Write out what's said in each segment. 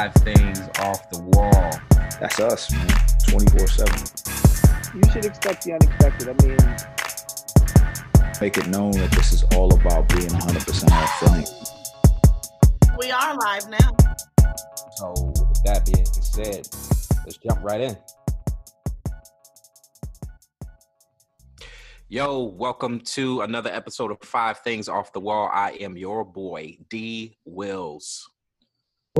five things off the wall. That's us, man. 24 7. You should expect the unexpected. I mean, Make it known that this is all about being 100% authentic. We are live now. So, with that being said, let's jump right in. Yo, welcome to another episode of Five Things Off the Wall. I am your boy, D Wills.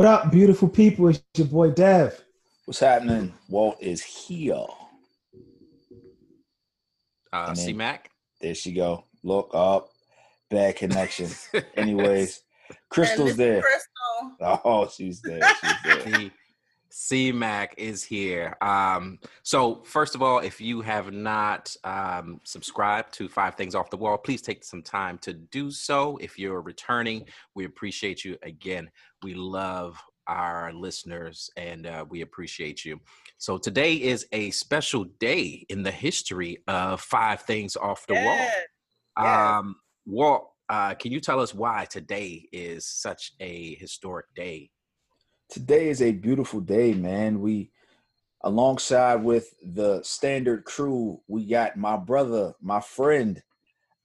What up, beautiful people? It's your boy Dev. What's happening? Walt is here. Uh, And C Mac. There she go. Look up. Bad connection. Anyways, Crystal's there. Crystal. Oh, she's there. She's there. C C Mac is here. Um, so first of all, if you have not um, subscribed to Five Things Off the Wall, please take some time to do so. If you're returning, we appreciate you. Again, we love our listeners and uh, we appreciate you. So today is a special day in the history of Five Things Off the Yes. Wall. Um, Walt, uh, can you tell us why today is such a historic day? Today is a beautiful day, man. We, alongside with the standard crew, we got my brother, my friend,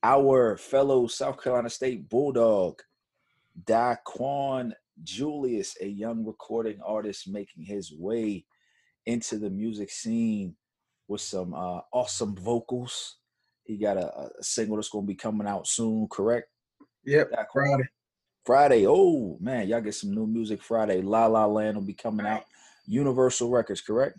our fellow South Carolina State Bulldog, Daquan Julius, a young recording artist making his way into the music scene with some uh, awesome vocals. He got a, a single that's going to be coming out soon, correct? Yep, Daquan? Friday. Friday. Oh man, y'all get some new music Friday. La La Land will be coming out. Universal Records, correct?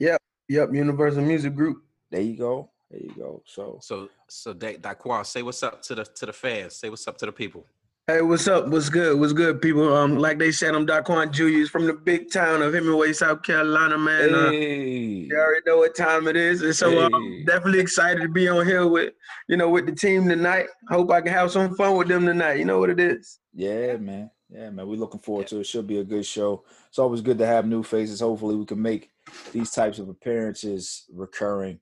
Yep, Yep. Universal Music Group. There you go. There you go. So So, so Da- Daquan, say what's up to the to the fans. Say what's up to the people. Hey, what's up? What's good? What's good, people? Um, like they said, I'm Daquan Julius from the big town of Hemingway, South Carolina, man. Uh, hey, you already know what time it is, and so Hey. I'm definitely excited to be on here with, you know, with the team tonight. Hope I can have some fun with them tonight. You know what it is. yeah, man. Yeah, man. We're looking forward to it. Should be a good show. It's always good to have new faces. Hopefully, we can make these types of appearances recurring.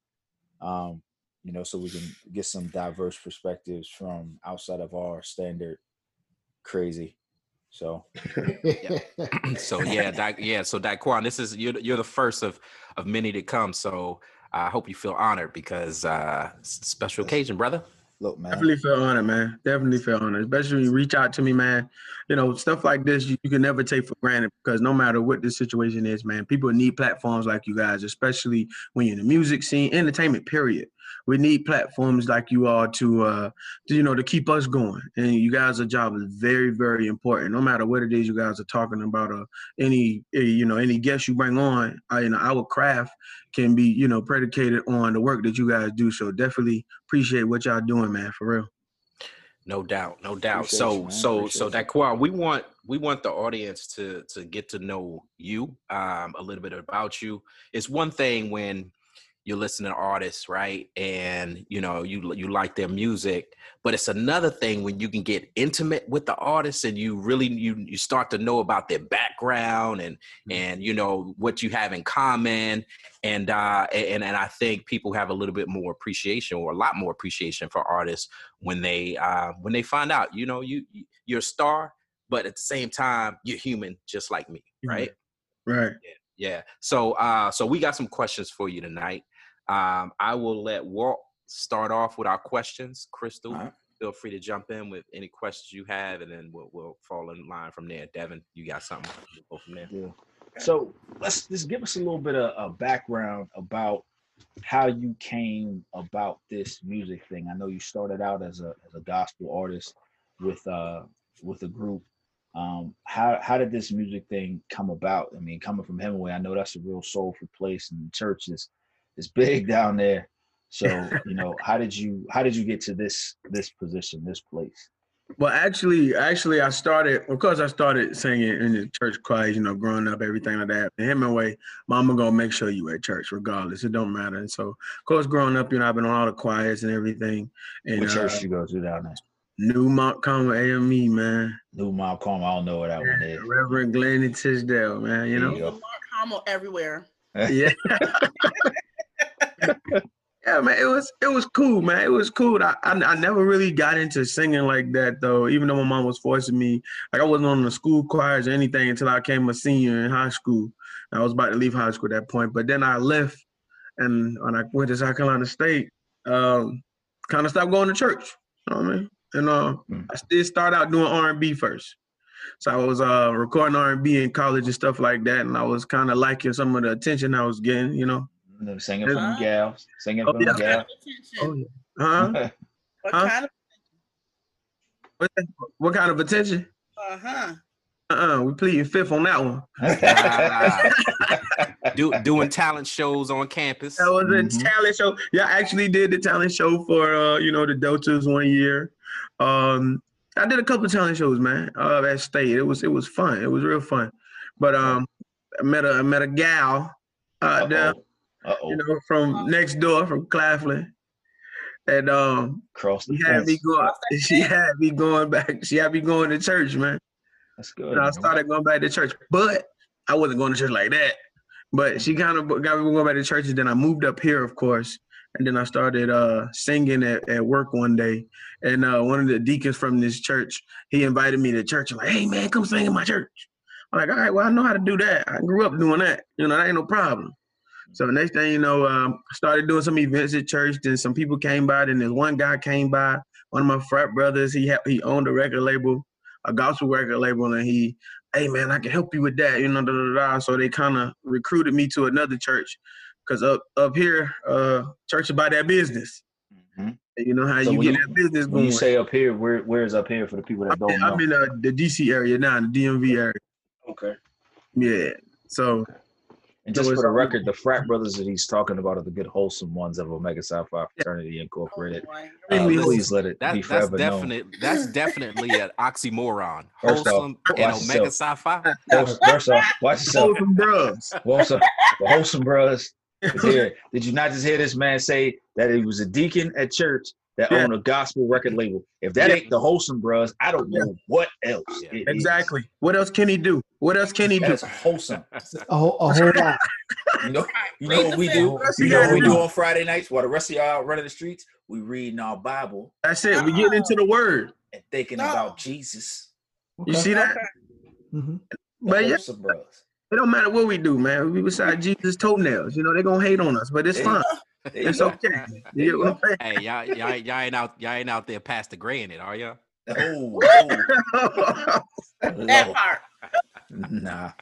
Um, you know, so we can get some diverse perspectives from outside of our standard crazy. So yeah. so yeah, Da- yeah. So Daquan, this is you're you're the first of of many to come. So I hope you feel honored because uh special occasion, brother. Look, man. Definitely feel honored, man. Definitely feel honored, especially when you reach out to me, man. You know, stuff like this you, you can never take for granted because no matter what the situation is, man, people need platforms like you guys, especially when you're in the music scene, entertainment, period. We need platforms like you are to, uh, to, you know, to keep us going. And you guys' job is very, very important. No matter what it is you guys are talking about, or any, eh, you know, any guest you bring on, uh, you know, our craft can be, you know, predicated on the work that you guys do. So definitely appreciate what y'all doing, man, for real. No doubt, no doubt. Appreciate so you, man. so so Appreciate you. We want we want the audience to to get to know you um a little bit about you. It's one thing when you're listening to artists, right? And you know, you you like their music, but it's another thing when you can get intimate with the artist and you really you you start to know about their background and Mm. and you know what you have in common and uh and and I think people have a little bit more appreciation or a lot more appreciation for artists when they uh when they find out, you know, you you- you're a star, but at the same time you're human just like me, Mhm. right? Right. Yeah. So uh so we got some questions for you tonight. Um I will let Walt start off with our questions. Crystal, right. feel free to jump in with any questions you have and then we'll we'll fall in line from there. Devin, you got something? We'll go from there. Yeah. So let's just give us a little bit of a background about how you came about this music thing. I know you started out as a as a gospel artist with uh with a group. Um, how how did this music thing come about? I mean, coming from Hemingway, I know that's a real soulful place, and the church is is big down there. So you know, how did you how did you get to this this position, this place? Well, actually, actually, I started. Of course, I started singing in the church choir. You know, growing up, everything like that. And Hemingway, Mama gonna make sure you at church, regardless. It don't matter. And so, of course, growing up, you know, I've been on all the choirs and everything. And What church uh, you go to down there? New Mount Carmel AME, man. New Mount Carmel. I don't know what that one is. Reverend Glenn and Tisdale, man. You There know. you go. Mark Hamill everywhere. yeah. yeah, man, it was it was cool, man. It was cool. I, I I never really got into singing like that though. Even though my mom was forcing me, like I wasn't on the school choirs or anything until I came a senior in high school. I was about to leave high school at that point, but then I left, and when I went to South Carolina State, um, kind of stopped going to church. You know what I mean? And uh, Mm. I did start out doing R and B first. So I was uh recording R and B in college and stuff like that, and I was kind of liking some of the attention I was getting. You know, Them Singing for them Huh? gals, singing Oh, for them yeah. gals. Oh, yeah. huh? What Huh? kind of? What, what kind of attention? Uh huh. Uh-uh, we pleading fifth on that one. Do, doing talent shows on campus. That was a Mhm. talent show. Yeah, I actually did the talent show for uh, you know, the Deltas one year. Um, I did a couple of talent shows, man, uh, at state. It was it was fun. It was real fun. But um, I met a I met a gal uh, there, Uh oh. you know, from next door from Claflin. And um, Cross the she had me going. She had me going back. She had me going to church, man. That's good. And I started going back to church, but I wasn't going to church like that. But she kind of got me going back to church, and then I moved up here, of course. And then I started uh, singing at, at work one day, and uh, one of the deacons from this church, he invited me to church. I'm like, "Hey man, come sing in my church." I'm like, "All right, well I know how to do that. I grew up doing that. You know, that ain't no problem." So next thing you know, um, I started doing some events at church. Then some people came by. Then this one guy came by, one of my frat brothers. He had, he owned a record label, a gospel record label, and he hey man, I can help you with that, you know, da, da, da. So they kind of recruited me to another church. Cause up up here, uh, church about that business. Mhm. You know how So you get you- that business When going. you say up here, where where is up here for the people that I'm, don't in- know? I'm in uh, the DC area now, the DMV area. okay. Yeah. So And So just for the record, the frat brothers that he's talking about are the good, wholesome ones of Omega Psi Phi Fraternity Incorporated. Oh. Uh, please let it That, be that's forever known. That's definitely an oxymoron. First off, Wholesome and Omega yourself. Psi Phi. First, first off, watch yourself. wholesome bros. Wholesome, the wholesome brothers. Did you not just hear this man say that he was a deacon at church that Yeah. owned a gospel record label? If that Yeah. ain't the wholesome bros, I don't know what else. Yeah. it is. Exactly. What else can he do? What else can he That do? is wholesome. A whole, a whole lot. You know, you know what we do. What You know what we do? do on Friday nights while the rest of y'all running the streets. We reading our Bible That's it. We get into the word. and thinking No. about Jesus. You see that? hmm But yeah, bros. it don't matter what we do, man. We beside Jesus' toenails. You know, they're gonna hate on us, but it's There you fine. There you It's okay. You you what I'm Hey, y'all, y'all, y'all ain't out, y'all ain't out there Pastor Gray in it, are y'all? Oh, saying? oh, That part. Nah.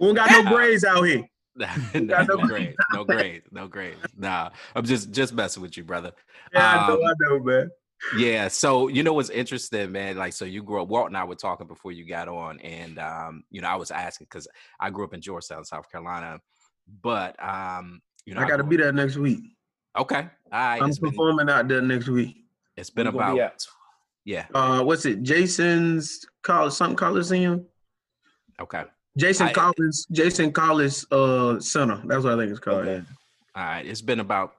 we don't got no braids out here. no, got no no grades, no grades, no grades. Nah, I'm just just messing with you, brother. Yeah, I know, Um, I know, man. Yeah. So you know what's interesting, man? Like, so you grew up. Walt and I were talking before you got on, and um, you know, I was asking because I grew up in Georgetown, South Carolina, but um, you know, I gotta be there next week. Okay. All right. I'm It's been, performing out there next week. it's been Where you gonna be about. Yeah. Uh, what's it? Jason's college, something Coliseum. Okay. Jason I- Collins, Jason Collins uh center. That's what I think it's called. Okay. All right. It's been about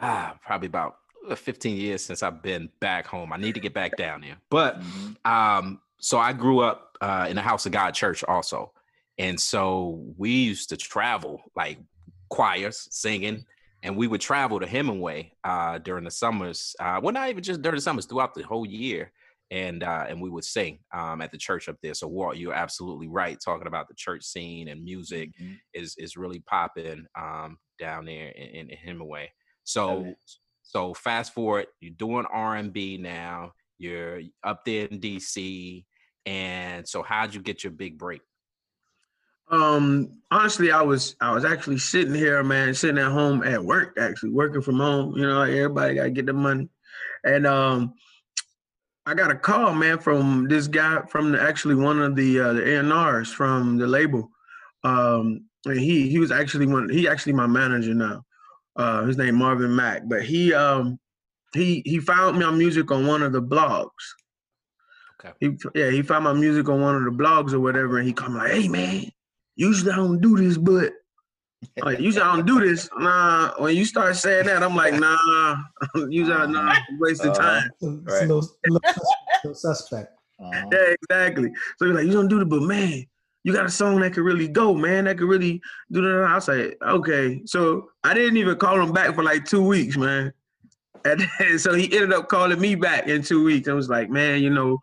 ah probably about uh, 15 years since I've been back home. I need to get back down there, but. Mhm. um so i grew up uh in the house of god church also and so we used to travel like choirs singing and we would travel to hemingway uh during the summers uh well not even just during the summers throughout the whole year and uh and we would sing um at the church up there so walt you're absolutely right talking about the church scene and music Mhm. is is really popping um down there in, in hemingway so so fast forward you're doing r&b now you're up there in DC, and so how'd you get your big break? Um, honestly, I was I was actually sitting here, man, sitting at home at work, actually working from home. You know, like everybody got to get the money, and um, I got a call, man, from this guy from the, actually one of the uh, the A&Rs from the label. Um, and he he was actually one. He actually my manager now. Uh, his name Marvin Mack, but he um he he found my music on one of the blogs. Okay. He yeah he found my music on one of the blogs or whatever, and he come like, hey man, usually I don't do this, but like usually I don't do this. Nah, when you start saying that, I'm like, nah, usually I nah, wasting Uh-huh. time. It's Right. a little, little sus- suspect. Uh-huh. Yeah, exactly. So you're like, you don't do it, but man, you got a song that could really go, man. That could really do that. I was like, okay. So I didn't even call him back for like two weeks, man. And then, so he ended up calling me back in two weeks. I was like, man, you know,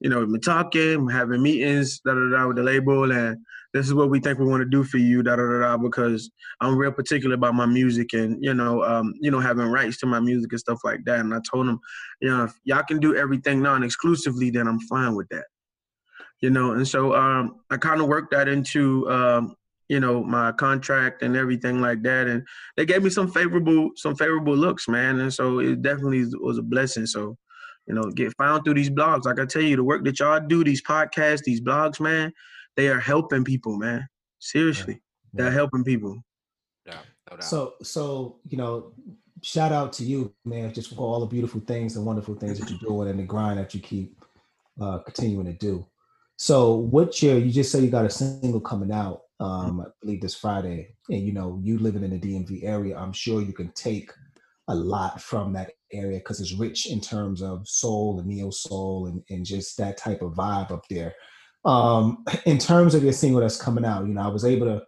you know, we've been talking, having meetings, da da da, with the label, and this is what we think we want to do for you, da da da da, because I'm real particular about my music and you know, um, you know, having rights to my music and stuff like that. And I told them, you know, if y'all can do everything non-exclusively, then I'm fine with that you know? And so um, i kind of worked that into um, you know my contract and everything like that. And they gave me some favorable some favorable looks man. And so it definitely was a blessing. So you know get found through these blogs. Like i tell you the work that y'all do these podcasts these blogs man they are helping people man seriously yeah. they're helping people yeah no doubt. so so you know shout out to you man just for all the beautiful things and wonderful things that you're doing and the grind that you keep uh, continuing to do so what year you just say you got a single coming out, um, I believe this Friday, and you know, you living in the DMV area, I'm sure you can take a lot from that area because it's rich in terms of soul and neo soul and, and just that type of vibe up there. Um, in terms of your single that's coming out, you know, I was able to,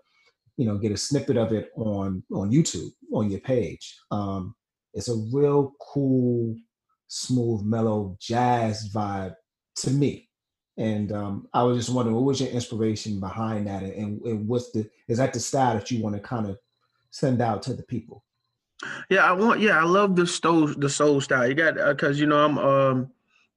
you know, get a snippet of it on on YouTube on your page. Um, it's a real cool, smooth, mellow jazz vibe to me. And um, I was just wondering, what was your inspiration behind that, and, and what's the is that the style that you want to kind of send out to the people? Yeah, I want. Yeah, I love the soul the soul style. You got because uh, you know I'm um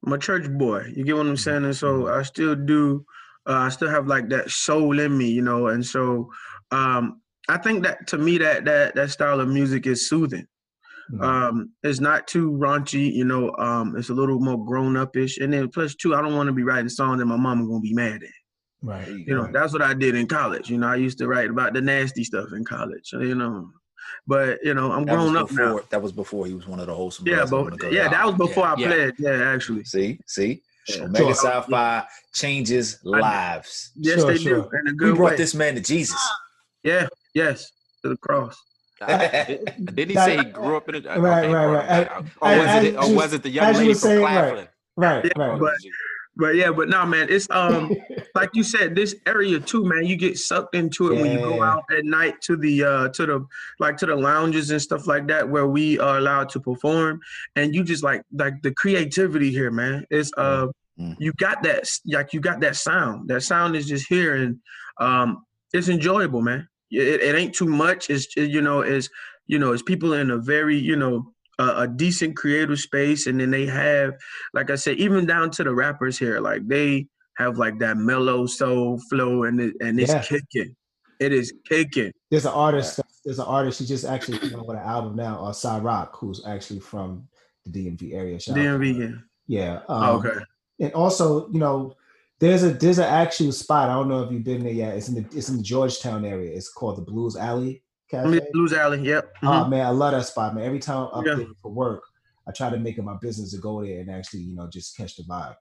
I'm a church boy. You get what I'm saying, and so mm-hmm. I still do. Uh, I still have like that soul in me, you know, and so um I think that to me that that that style of music is soothing. Mm-hmm. Um, it's not too raunchy, you know. Um, it's a little more grown up ish, and then plus two, I don't want to be writing songs that my mama gonna be mad at. Right. You know, that's what I did in college. You know, I used to write about the nasty stuff in college. You know, but you know, I'm that grown up before, now. That was before he was one of the wholesome. Yeah, but yeah, that was before yeah, I played. Yeah. yeah, actually. See, see, yeah. Omega Psi Phi changes lives. Yes, sure, they sure. do. In a good we brought way. this man to Jesus. Ah. Yeah, yes, to the cross. Ah, didn't he say he grew up in a right, okay, right, right? Or, was it, or was it the young lady from Claflin? Right, right, right. But, yeah, but no, man, it's um like you said, this area too, man. You get sucked into it yeah. when you go out at night to the uh to the like to the lounges and stuff like that where we are allowed to perform, and you just like like the creativity here, man. It's uh mm-hmm. you got that like you got that sound. That sound is just here, and um it's enjoyable, man it, it ain't too much. It's you know, it's you know, it's people in a very you know a, a, decent creative space, and then they have, like I said, even down to the rappers here, like they have like that mellow soul flow, and it, and it's yeah. kicking. It is kicking. There's an artist. There's an artist. She just actually came out with an album now. Uh, Cy Rock, who's actually from the DMV area. Shout DMV, yeah. Yeah. Um, okay. And also, you know, there's a there's an actual spot. I don't know if you've been there yet. It's in the it's in the Georgetown area. It's called the Blues Alley Cafe. Blues Alley. Yep. Mm-hmm. Oh man, I love that spot, man. Every time I'm up yeah. there for work, I try to make it my business to go there and actually, you know, just catch the vibe.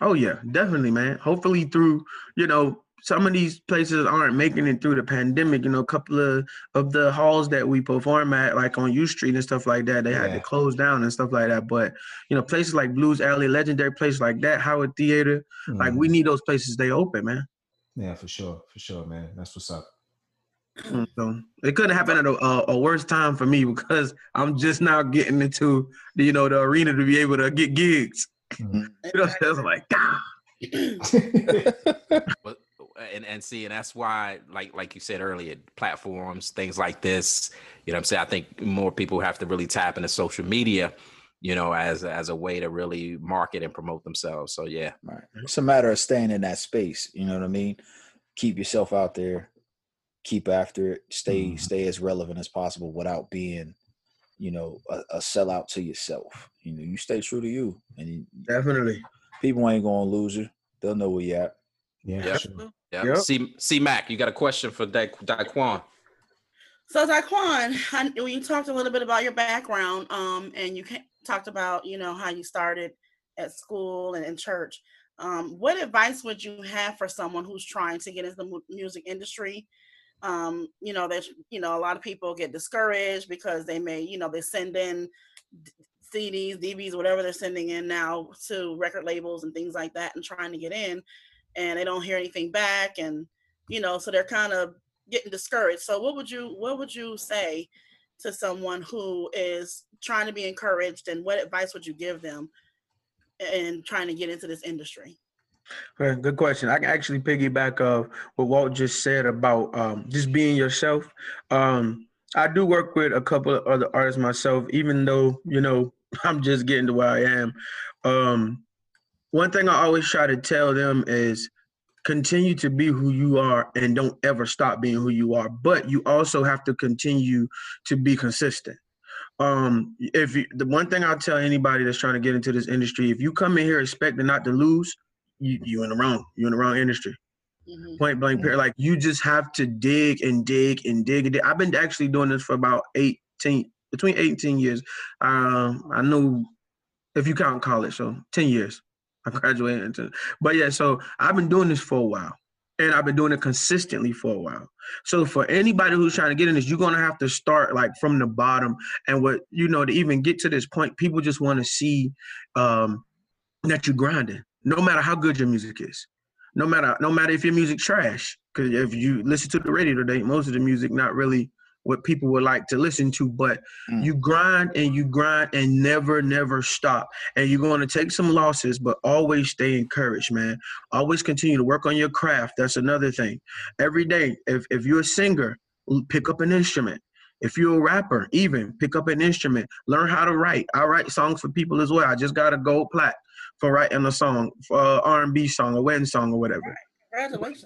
Oh yeah, definitely, man. Hopefully through, you know, some of these places aren't making it through the pandemic. You know, a couple of of the halls that we perform at, like on U Street and stuff like that, they had to close down and stuff like that. But you know, places like Blues Alley, legendary places like that, Howard Theater, mm. like we mm-hmm. need those places to stay open, man. Yeah, for sure, for sure, man. That's what's up. So it couldn't happen at a, a, a, worse time for me because I'm just now getting into the, you know the arena to be able to get gigs. Mm-hmm. you know, so I like, and and see, and that's why, like like you said earlier, platforms, things like this. You know, I'm saying I think more people have to really tap into social media, you know, as as a way to really market and promote themselves. So yeah, right. It's a matter of staying in that space. You know what I mean? Keep yourself out there, keep after it, stay mm. stay as relevant as possible without being, you know, a, a sellout to yourself. You know, you stay true to you, and you, definitely people ain't gonna lose you. They'll know where you at. Yeah. Yep. Sure. Yeah. Yep. C C Mac, you got a question for da- Daquan? So Daquan, when you talked a little bit about your background, um, and you talked about you know how you started at school and in church. Um, what advice would you have for someone who's trying to get into the music industry? Um, you know, there's you know a lot of people get discouraged because they may you know they send in CDs, DVDs, whatever they're sending in now to record labels and things like that, and trying to get in and they don't hear anything back and you know so they're kind of getting discouraged. So what would you what would you say to someone who is trying to be encouraged and what advice would you give them in trying to get into this industry Okay, good question. I can actually piggyback of what Walt just said about um, just being yourself. Um, I do work with a couple of other artists myself, even though you know I'm just getting to where I am. Um, one thing I always try to tell them is continue to be who you are and don't ever stop being who you are. But you also have to continue to be consistent. Um, if you, the one thing I'll tell anybody that's trying to get into this industry, if you come in here expecting not to lose, you you in the wrong. You in the wrong industry. Mhm. Point blank period. Like you just have to dig and dig and dig and dig. I've been actually doing this for about 18 between 18 years. Um, I know if you count college, so 10 years. I graduated into but yeah, so I've been doing this for a while. And I've been doing it consistently for a while. So for anybody who's trying to get in this, you're gonna have to start like from the bottom. And what you know, to even get to this point, people just want to see um that you're grinding, no matter how good your music is. No matter no matter if your music trash. Because if you listen to the radio today, most of the music not really what people would like to listen to, but Mm. you grind and you grind and never, never stop. And you're going to take some losses, but always stay encouraged, man. Always continue to work on your craft. That's another thing. Every day, if, if you're a singer, pick up an instrument. If you're a rapper, even pick up an instrument. Learn how to write. I write songs for people as well. I just got a gold plaque for writing a song, for a R&B song, a wedding song, or whatever. congratulations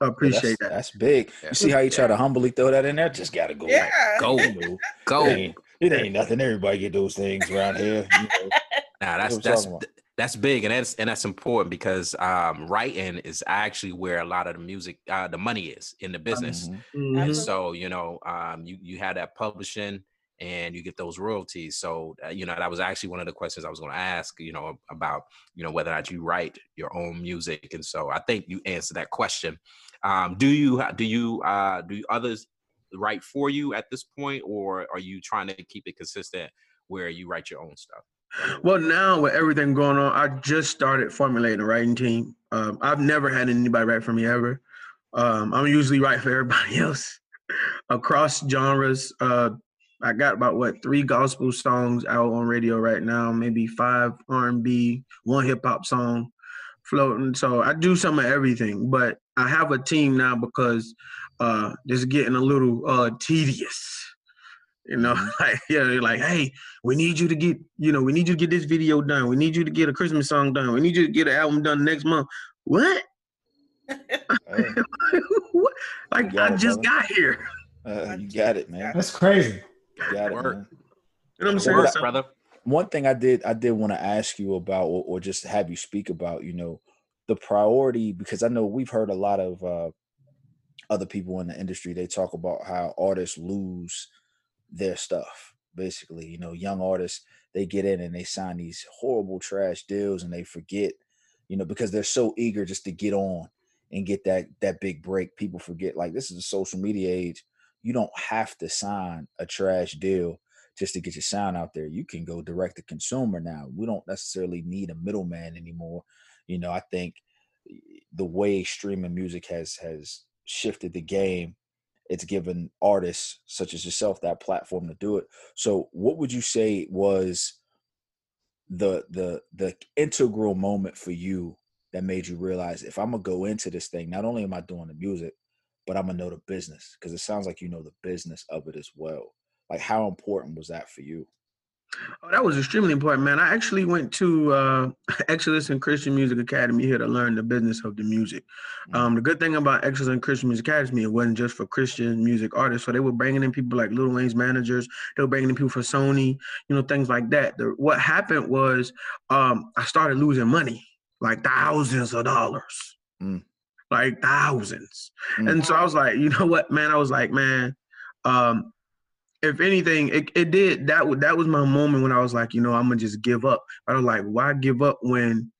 I Yeah, appreciate that's, that. That's big. Yeah. You see how you try to humbly throw that in there? Just gotta go. yeah Go, You go. It ain't, it ain't nothing. Everybody get those things around here. You know. Nah, that's that's that's big, and that's and that's important because um, writing is actually where a lot of the music, uh, the money is in the business. Mhm. Mhm. And so you know, um, you you had that publishing, and you get those royalties. So uh, you know, that was actually one of the questions I was going to ask. You know, about you know whether or not you write your own music, and so I think you answered that question. Um, do you do you uh, do others write for you at this point, or are you trying to keep it consistent where you write your own stuff? Well, now with everything going on, I just started formulating a writing team. Um, I've never had anybody write for me ever. Um, I'm usually write for everybody else across genres. Uh, I got about what three gospel songs out on radio right now, maybe five R&B, one hip hop song floating. So I do some of everything, but I have a team now because uh, this is getting a little uh, tedious. You know, Mhm. like yeah, they're like, hey, we need you to get, you know, we need you to get this video done. We need you to get a Christmas song done. We need you to get an album done next month. What? Hey, what? Like I it, just brother. got here. uh, you got it, man. That's crazy. You got it, man. You know what I'm saying? So- brother. one thing I did I did want to ask you about or, or just have you speak about, you know, the priority because I know we've heard a lot of uh other people in the industry they talk about how artists lose their stuff. Basically, you know, young artists they get in and they sign these horrible trash deals and they forget, you know, because they're so eager just to get on and get that that big break. People forget like this is a social media age. You don't have to sign a trash deal just to get your sound out there. You can go direct to consumer now. We don't necessarily need a middleman anymore. You know, I think eh, the way streaming music has has shifted the game, it's given artists such as yourself that platform to do it. So, what would you say was the the the integral moment for you that made you realize if I'm gonna go into this thing, not only am I doing the music, but I'm gonna know the business because it sounds like you know the business of it as well. Like, how important was that for you? Oh, that was extremely important, man. I actually went to uh, Excellence in Christian Music Academy here to learn the business of the music. Mm. Um, the good thing about Excellence in Christian Music Academy, it wasn't just for Christian music artists. So they were bringing in people like Lil Wayne's managers. They were bringing in people for Sony, you know, things like that. The, what happened was um, I started losing money, like thousands of dollars, Mm. Like thousands. Mm. And so I was like, you know what, man? I was like, man, um, if anything, it, it did that. That was my moment when I was like, you know, I'm gonna just give up. I was like, why give up when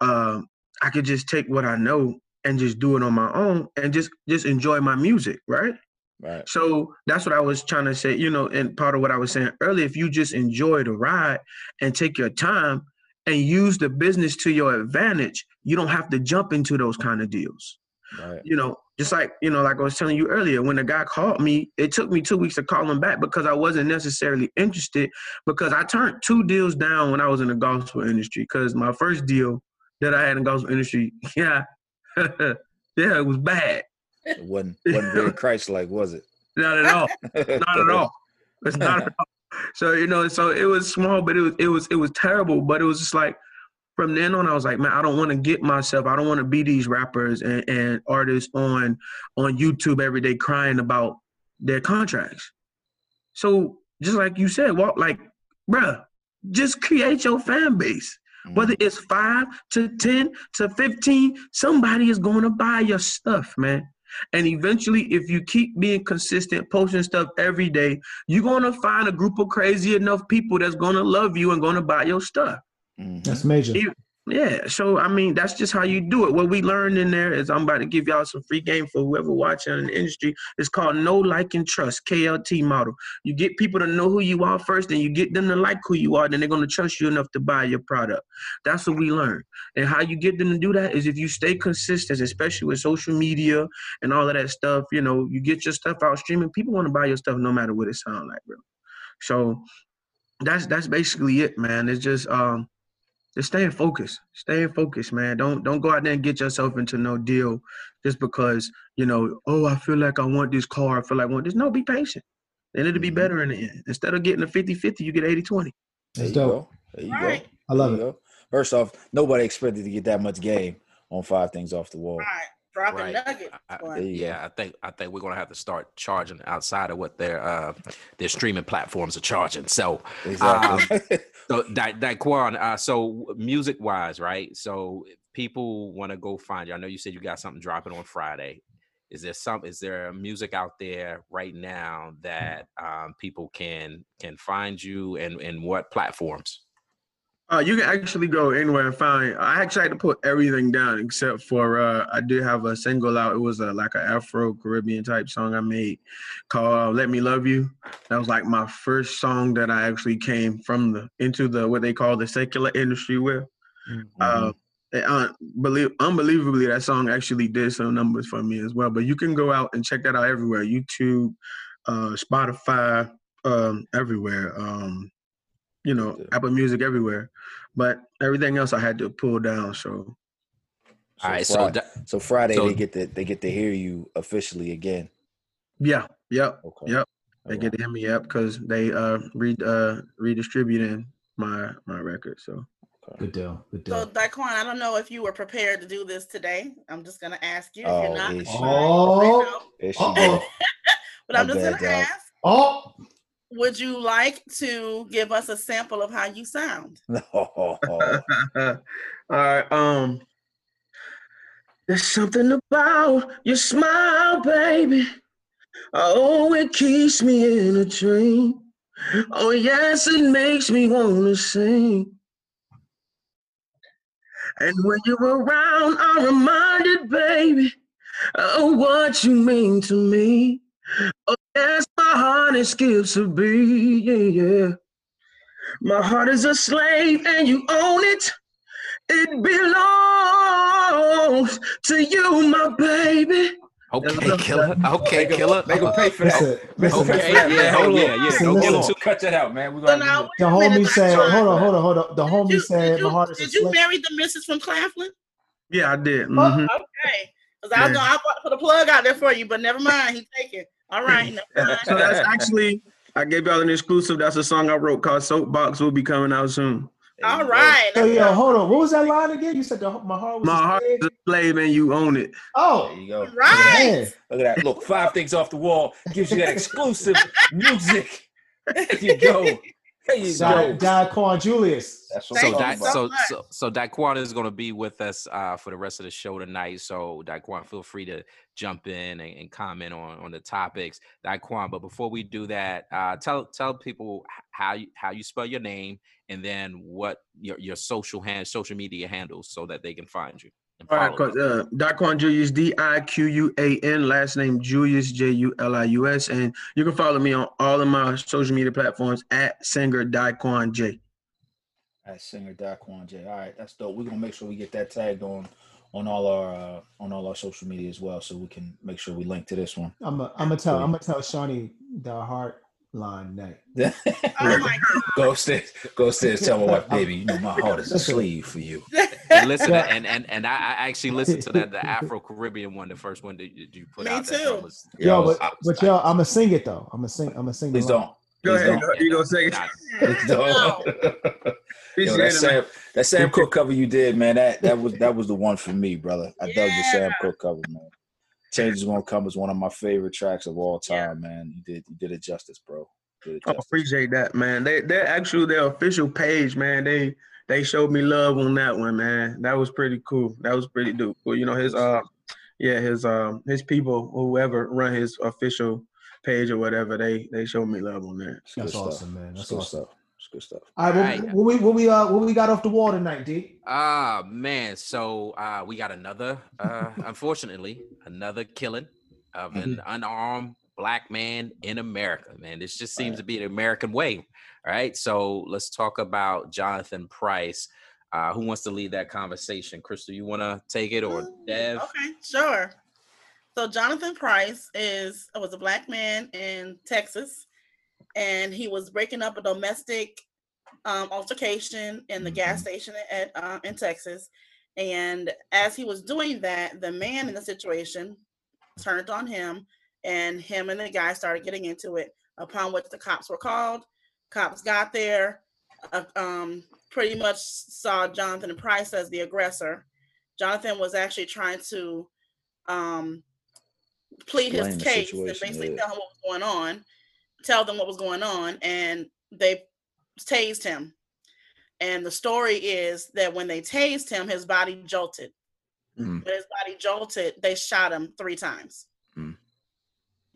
um, I could just take what I know and just do it on my own and just just enjoy my music, right? Right. So that's what I was trying to say, you know, and part of what I was saying earlier, if you just enjoy the ride and take your time and use the business to your advantage, you don't have to jump into those kind of deals. Right. You know, just like you know, like I was telling you earlier, when the guy called me, it took me two weeks to call him back because I wasn't necessarily interested. Because I turned two deals down when I was in the gospel industry. Because my first deal that I had in the gospel industry, yeah, yeah, it was bad. It wasn't wasn't very Christ like, was it? Not at all. not at all. It's not at all. So you know, so it was small, but it was it was it was terrible. But it was just like from then on, I was like, man, I don't want to get myself. I don't want to be these rappers and, and artists on on YouTube every day crying about their contracts. So just like you said, walk like, bruh, just create your fan base. Whether Mm-hmm. it's five to ten to fifteen, somebody is going to buy your stuff, man. And eventually, if you keep being consistent, posting stuff every day, you're gonna find a group of crazy enough people that's gonna love you and gonna buy your stuff. Mhm. That's major. You- Yeah, so I mean, that's just how you do it. What we learned in there is I'm about to give y'all some free game for whoever watching in the industry. It's called Know Like, and Trust (KLT) model. You get people to know who you are first, and you get them to like who you are. Then they're gonna trust you enough to buy your product. That's what we learned. And how you get them to do that is if you stay consistent, especially with social media and all of that stuff. You know, you get your stuff out streaming. People want to buy your stuff no matter what it sounds like, bro. So that's that's basically it, man. It's just um just staying focused. Staying focused, man. Don't don't go out there and get yourself into no deal just because, you know, oh, I feel like I want this car. I feel like I want this. No, be patient. And it'll be Mhm. better in the end. Instead of getting a 50-50, you get 80-20. There That's you dope. go. There you Right. go. I love it. you. First off, nobody expected to get that much game on five things off the wall. Right. Dropping Right. nuggets. I- boy. There you go. yeah, I think I think we're gonna have to start charging outside of what their uh their streaming platforms are charging. So Exactly. so Da- Daquan, uh so music wise, right? So people want to go find you. I know you said you got something dropping on Friday. Is there some is there music out there right now that um people can can find you and and what platforms? Uh, you can actually go anywhere and find. I actually had to put everything down except for uh, I did have a single out. It was a, like an Afro Caribbean type song I made called uh, "Let Me Love You." That was like my first song that I actually came from the into the what they call the secular industry with. Uh, and, uh, believe unbelievably, that song actually did some numbers for me as well. But you can go out and check that out everywhere: YouTube, uh, Spotify, um, everywhere. Um, you know, Yeah. Apple Music everywhere. But everything else I had to pull down. So So All right, Fri- so Da- so Friday so- they get to they get to hear you officially again. yeah, yep, Okay. Yep. they get to hear me up because they uh re uh redistributing my my record. So Good deal. Good deal. So, deal. Daquan, I don't know if you were prepared to do this today. I'm just going to ask you. If Oh, you're not, here it's she- fine. Oh. I she Uh-oh. go. But I'm just gonna dog. ask Oh, Would you like to give us a sample of how you sound? All right. Um, there's something about your smile, baby. Oh, it keeps me in a dream. Oh, yes, it makes me wanna sing. And when you're around, I'm reminded, baby, of what you mean to me. Oh, yes, my heart is skips a beat, yeah, yeah. My heart is a slave and you own it. It belongs to you, my baby. Okay, killer. Okay, killer. They gonna pay for that. listen, listen. Okay, Listen, yeah, hold yeah, on. yeah. Listen, Don't get listen. too Cut that out, man. We're gonna now, do The wait minute, homie said, Daquan. hold on, hold on, hold on. The Did homie you- said did my heart is a Did you slave. marry the missus from Claflin? Yeah, I did. Oh, Mhm. Okay. Because I was Yeah. going to put a plug out there for you, but never mind. He take it. All right. Never. So that's actually I gave y'all an exclusive. That's a song I wrote called Soapbox. Will be coming out soon. All right. you All go. right. So yo, hold on. What was that line again? You said the, my heart was My a heart slave? is a slave and you own it. Oh, There you go. Right. man. Look at that. Look, five things off the wall gives you that exclusive music. There you go. There you Di- go. Daquan Julius. That's what So, Thank Di- talking you about. so, so, so Daquan is going to be with us uh, for the rest of the show tonight. So, Daquan, feel free to jump in and, and comment on, on the topics, Daquan. But before we do that, uh, tell tell people how you how you spell your name and then what your, your social hand social media handles so that they can find you. And All right, cause you. uh, Daquan Julius, D I Q U A N, last name Julius, J U L I U S, and you can follow me on all of my social media platforms at singer Daquan J. At singer Daquan J. All right, that's dope. We're gonna make sure we get that tagged on on all our uh, on all our social media as well, so we can make sure we link to this one. I'm gonna I'm gonna tell I'm gonna tell Shawnee the heart line neck. Oh my God. go upstairs, go upstairs. Tell my wife, baby, you know my heart is a sleeve for you. And listen, Yeah. and and and I, I actually listened to that the Afro Caribbean one, the first one that you, you put Me out. That too. was- Yo, Yo, but, I- but yo, I'm gonna sing it though. I'm gonna sing. I'm gonna sing. the Please don't. Go Please ahead. don't. You gonna sing it? Nah, Please don't. Yo, that it. Sam, that Sam Cooke cover you did, man. That that was that was the one for me, brother. I dug the Sam Cooke cover, man. Change is gonna come is one of my favorite tracks of all Yeah. time, man. You did you did it justice, bro. You did it oh, I justice. appreciate that, man. They they're actually their official page, man. They they showed me love on that one, man. That was pretty cool. That was pretty dope. Well, you know, his uh yeah, his um his people, whoever run his official page or whatever, they they showed me love on that. It's good That's stuff. awesome, man. That's good awesome. stuff. It's good stuff. All right, what, Right. what we what we uh what we got off the wall tonight, D? Ah man, so uh, we got another, uh, unfortunately, another killing of an unarmed black man in America. Man, this just seems Right. to be the American way. All right, so let's talk about Jonathan Price. Uh, who wants to lead that conversation? Crystal, you want to take it or Dev? Okay, sure. So Jonathan Price is was a black man in Texas, and he was breaking up a domestic um, altercation in the gas station at uh, in Texas. And as he was doing that, the man in the situation turned on him, and him and the guy started getting into it. Upon which the cops were called. Cops got there, uh, um, pretty much saw Jonathan Price as the aggressor. Jonathan was actually trying to um, plead Explain his case and basically yeah. tell him what was going on, tell them what was going on, and they tased him. And the story is that when they tased him, his body jolted. Mm. When his body jolted, they shot him three times.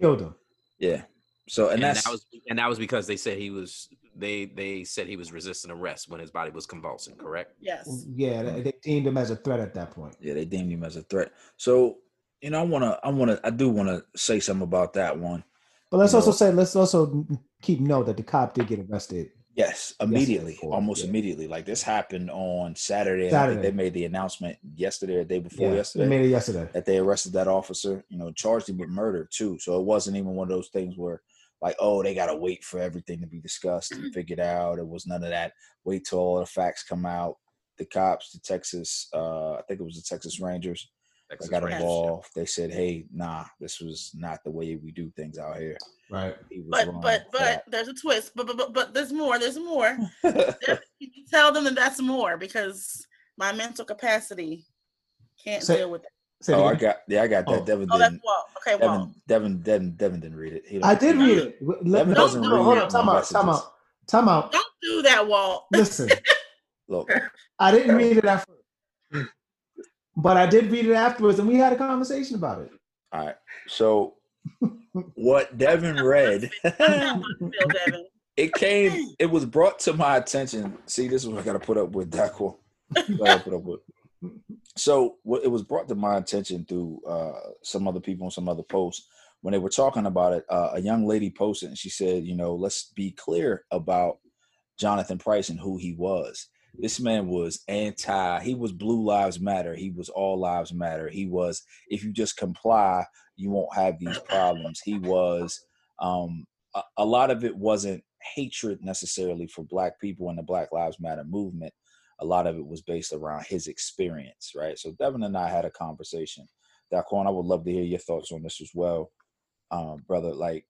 Killed him. Yeah. So and, And, that's that was and that was because they said he was they they said he was resisting arrest when his body was convulsing. Correct? Yes. Yeah, they, they deemed him as a threat at that point. yeah, they deemed him as a threat. So you know, I wanna, I wanna, I do wanna say something about that one. But let's You also know- say let's also keep note that the cop did get arrested. Yes, immediately, before, almost yeah. immediately. Like this happened on Saturday. and Saturday. they made the announcement yesterday or day before Yeah, yesterday. they made it yesterday. that they arrested that officer, you know, charged him with murder too. So it wasn't even one of those things where like, oh, they gotta wait for everything to be discussed and figured out. It was none of that. Wait till all the facts come out. The cops, the Texas, uh, I think it was the Texas Rangers, that Texas got Rangers. involved. They said, hey, nah, this was not the way we do things out here. Right. He was But wrong but for but there's a twist. But but but, but there's more. There's more. There- you tell them that that's more because my mental capacity can't Say- deal with that. Say oh, I got yeah, I got that. Oh. Devin Oh, didn't. Walt. Okay, Walt. Devin, Devin, Devin, Devin didn't read it. He I did read read it. Let Devin me doesn't hold on, hold read on. Time out. Time messages. out. Time out. Don't do that, Walt. Listen, Look, I didn't read it at first, but I did read it afterwards, and we had a conversation about it. all right. So what Devin read, I'm not gonna feel Devin. it came. It was brought to my attention. See, this is what I got to put up with. Daco. Gotta put up with. So it was brought to my attention through uh, some other people and some other posts when they were talking about it. Uh, a young lady posted and she said, "You know, let's be clear about Jonathan Price and who he was. This man was anti. He was Blue Lives Matter. He was All Lives Matter. He was if you just comply, you won't have these problems. He was. Um, a, a lot of it wasn't hatred necessarily for Black people and the Black Lives Matter movement a lot of it was based around his experience, right? So Devin and I had a conversation. Daquan, I would love to hear your thoughts on this as well, um, brother. Like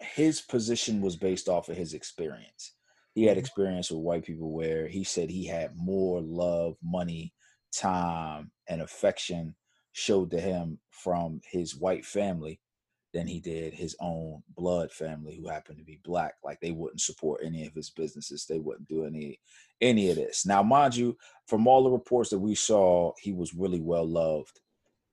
his position was based off of his experience. He had experience with white people where he said he had more love, money, time, and affection showed to him from his white family than he did his own blood family who happened to be black like they wouldn't support any of his businesses they wouldn't do any any of this now mind you from all the reports that we saw he was really well loved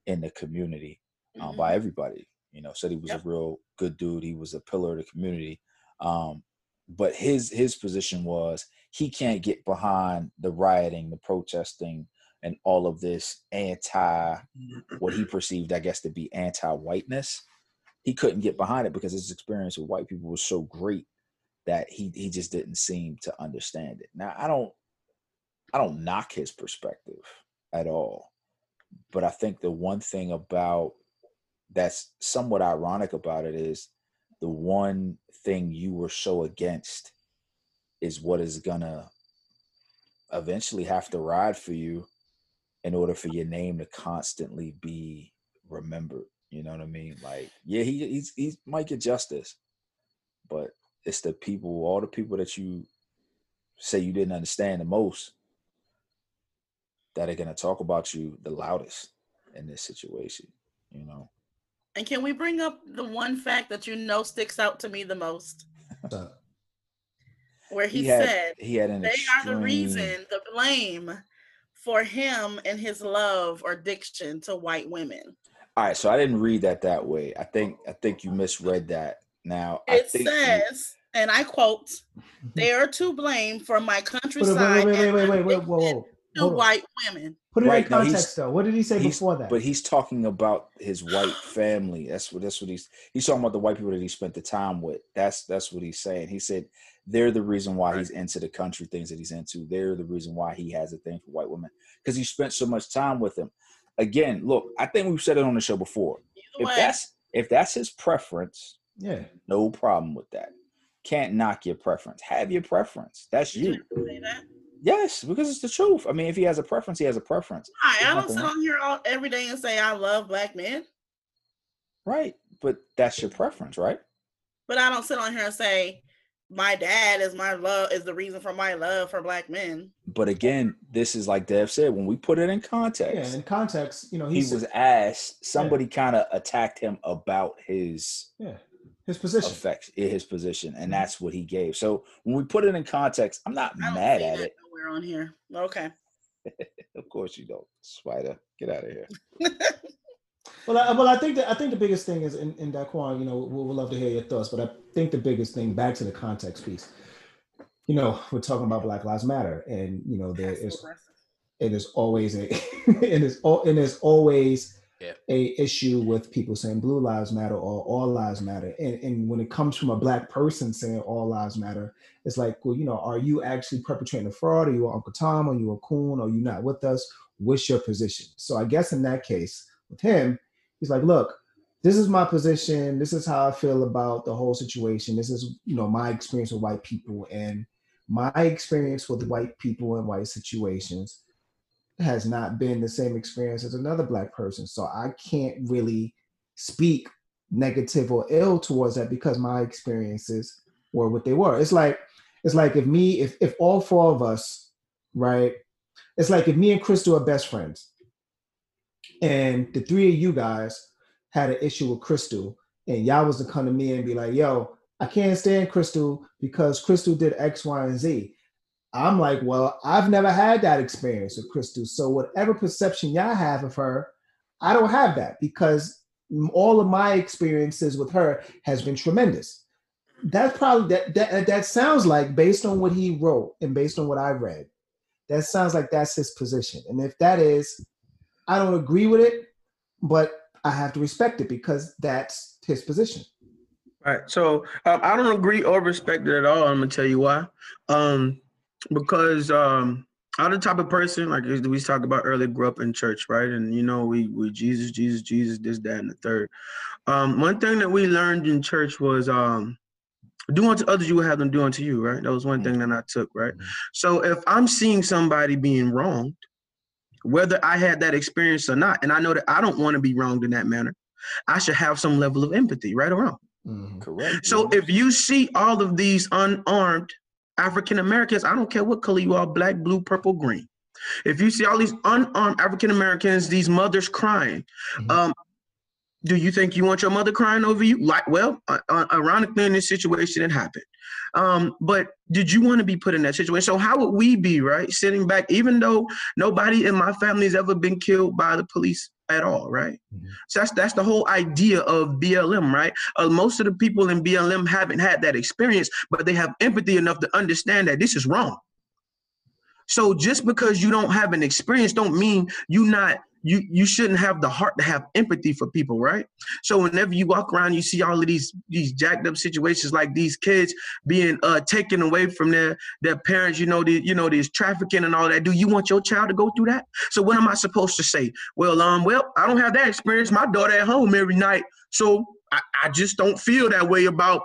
in the community uh, Mhm. by everybody you know said he was Yep. a real good dude he was a pillar of the community um but his his position was he can't get behind the rioting the protesting and all of this anti what he perceived i guess to be anti-whiteness he couldn't get behind it because his experience with white people was so great that he he just didn't seem to understand it. Now I don't I don't knock his perspective at all. But I think the one thing about that's somewhat ironic about it is the one thing you were so against is what is gonna eventually have to ride for you in order for your name to constantly be remembered. You know what I mean? Like, yeah, he he's he might get justice, but it's the people, all the people that you say you didn't understand the most that are gonna talk about you the loudest in this situation, you know. And can we bring up the one fact that you know sticks out to me the most? Where he, He had said he had an they are the reason, the blame for him and his love or addiction to white women. All right, so I didn't read that that way. I think I think you misread that. Now I It think you- says, and I quote, they are to blame for my countryside wait, wait, wait, and wait, my wait, wait, whoa, addiction whoa. to white women. Put it Right, in context though. What did he say before that? But he's talking about his white family. That's what that's what he's he's talking about the white people that he spent the time with. That's that's what he's saying. He said they're the reason why he's into the country things that he's into. They're the reason why he has a thing for white women because he spent so much time with them. Again, look, I think we've said it on the show before. Either If way, that's if that's his preference, yeah. no problem with that. Can't knock your preference. Have your preference. That's did you. you say that? Yes, because it's the truth. I mean, if he has a preference, he has a preference. Hi, I don't sit on here all, every day and say I love black men, Right. But that's your preference, right? but I don't sit on here and say my dad is my love is the reason for my love for black men. But again, this is like Dev said, when we put it in context. Yeah, context, in context, you know, he he's was asked, somebody kind of attacked him about his yeah, his position. effects, his position, and Mhm. that's what he gave. So when we put it in context, I'm not I don't mad see at that it. nowhere on here. Okay. Of course you don't. Spider, get out of here. Well, I, well, I think that I think the biggest thing is in, in Daquan, you know, we'll, we'll love to hear your thoughts, but I think the biggest thing, back to the context piece, you know, we're talking about Black Lives Matter, and you know, there Passive is aggressive. it is always a it is all and there's always Yeah. a issue with people saying blue lives matter or all lives matter. And, and when it comes from a black person saying all lives matter it's like well you know are you actually perpetrating a fraud? Are you uncle tom? Are you a coon? Are you not with us? What's your position? So i guess in that case with him he's like look this is my position this is how i feel about the whole situation this is you know my experience with white people and my experience with white people and white situations has not been the same experience as another black person. So I can't really speak negative or ill towards that because my experiences were what they were. It's like it's like if me if if all four of us, right? It's like if me and Crystal are best friends and the three of you guys had an issue with Crystal and y'all was to come to me and be like, yo, I can't stand Crystal because Crystal did X, Y, and Z. I'm like, well, I've never had that experience with Crystal. So whatever perception y'all have of her, I don't have that because all of my experiences with her has been tremendous. That's probably that that that sounds like based on what he wrote and based on what I read, that sounds like that's his position. And if that is, I don't agree with it, but I have to respect it because that's his position. Right. So um, I don't agree or respect it at all. I'm gonna tell you why. Um, because um, I'm the type of person like we talked about earlier, grew up in church, right? And you know, we we Jesus, Jesus, Jesus, this, that, and the third. Um, one thing that we learned in church was um, do unto others you would have them do unto you, right? That was one thing that I took, right? So if I'm seeing somebody being wronged, whether I had that experience or not, and I know that I don't want to be wronged in that manner, I should have some level of empathy, right or wrong. Mhm. Correct. So if you see all of these unarmed African Americans, I don't care what color you are, black, blue, purple, green. If you see all these unarmed African Americans, these mothers crying, Mhm. um, do you think you want your mother crying over you? Like, well, uh, uh, ironically, in this situation, it happened. Um, but did you want to be put in that situation? So how would we be, right, sitting back, even though nobody in my family has ever been killed by the police at all, right? Mhm. So that's that's the whole idea of BLM, right? Uh, most of the people in BLM haven't had that experience, but they have empathy enough to understand that this is wrong. So just because you don't have an experience, don't mean you not you you shouldn't have the heart to have empathy for people, right? So whenever you walk around, you see all of these these jacked up situations like these kids being uh taken away from their their parents, you know, the you know, there's trafficking and all that. Do you want your child to go through that? So what am I supposed to say? Well, um, well, I don't have that experience. My daughter at home every night, so I, I just don't feel that way about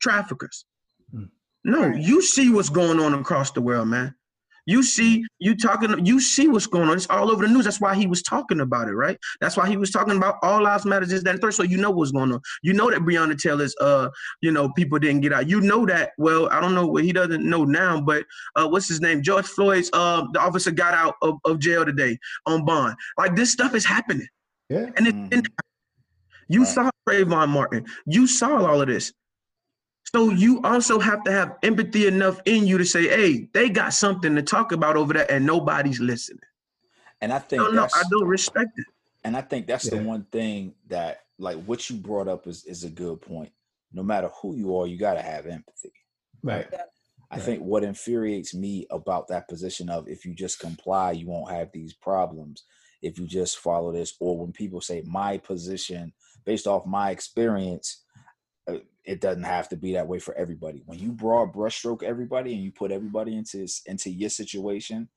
traffickers. Hmm. No, you see what's going on across the world, man. You see, you talking, you see what's going on. It's all over the news. That's why he was talking about it, right? That's why he was talking about all lives matter, this, that, and third. So you know what's going on. You know that Breonna Taylor's, uh, you know, people didn't get out. You know that. Well, I don't know what he doesn't know now, but uh, what's his name? George Floyd's, uh, the officer got out of, of jail today on bond. Like this stuff is happening, Yeah. and it, Mhm. you Right. saw Trayvon Martin. You saw all of this. So you also have to have empathy enough in you to say, "Hey, they got something to talk about over there, and nobody's listening." And I think No, no, I don't respect it. and I think that's the one thing that like what you brought up is is a good point. No matter who you are, you gotta have empathy. Right. I Right. think what infuriates me about that position of if you just comply, you won't have these problems. If you just follow this, or when people say my position based off my experience, it doesn't have to be that way for everybody. When you broad brushstroke everybody and you put everybody into into your situation,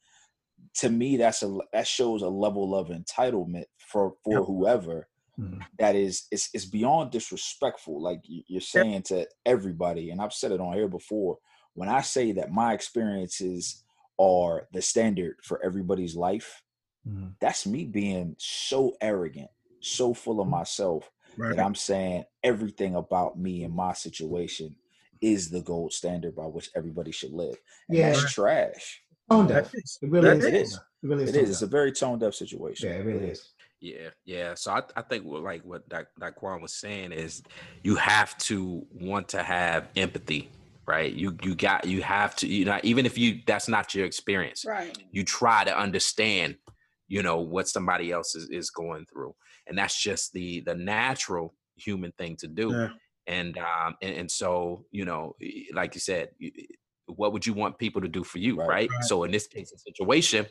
to me that's a that shows a level of entitlement for for Yep. whoever Mhm. that is it's, it's beyond disrespectful like you- you're saying to everybody and i've said it on here before when i say that my experiences are the standard for everybody's life Mhm. that's me being so arrogant so full of myself Right. that i'm saying everything about me and my situation is the gold standard by which everybody should live and Yeah. that's trash Tone That deaf. It really that is. it tone is. deaf. It really is. it tone is it's a very tone deaf situation Yeah, it really is. Yeah, yeah. So I, I think what, like what Doc, Daquan was saying is you have to want to have empathy, right? You you got you have to you know even if you that's not your experience, Right. you try to understand, you know, what somebody else is, is going through, and that's just the the natural human thing to do. Yeah. And um and, and so you know, like you said, what would you want people to do for you, Right. right? Right. So in this case, the situation,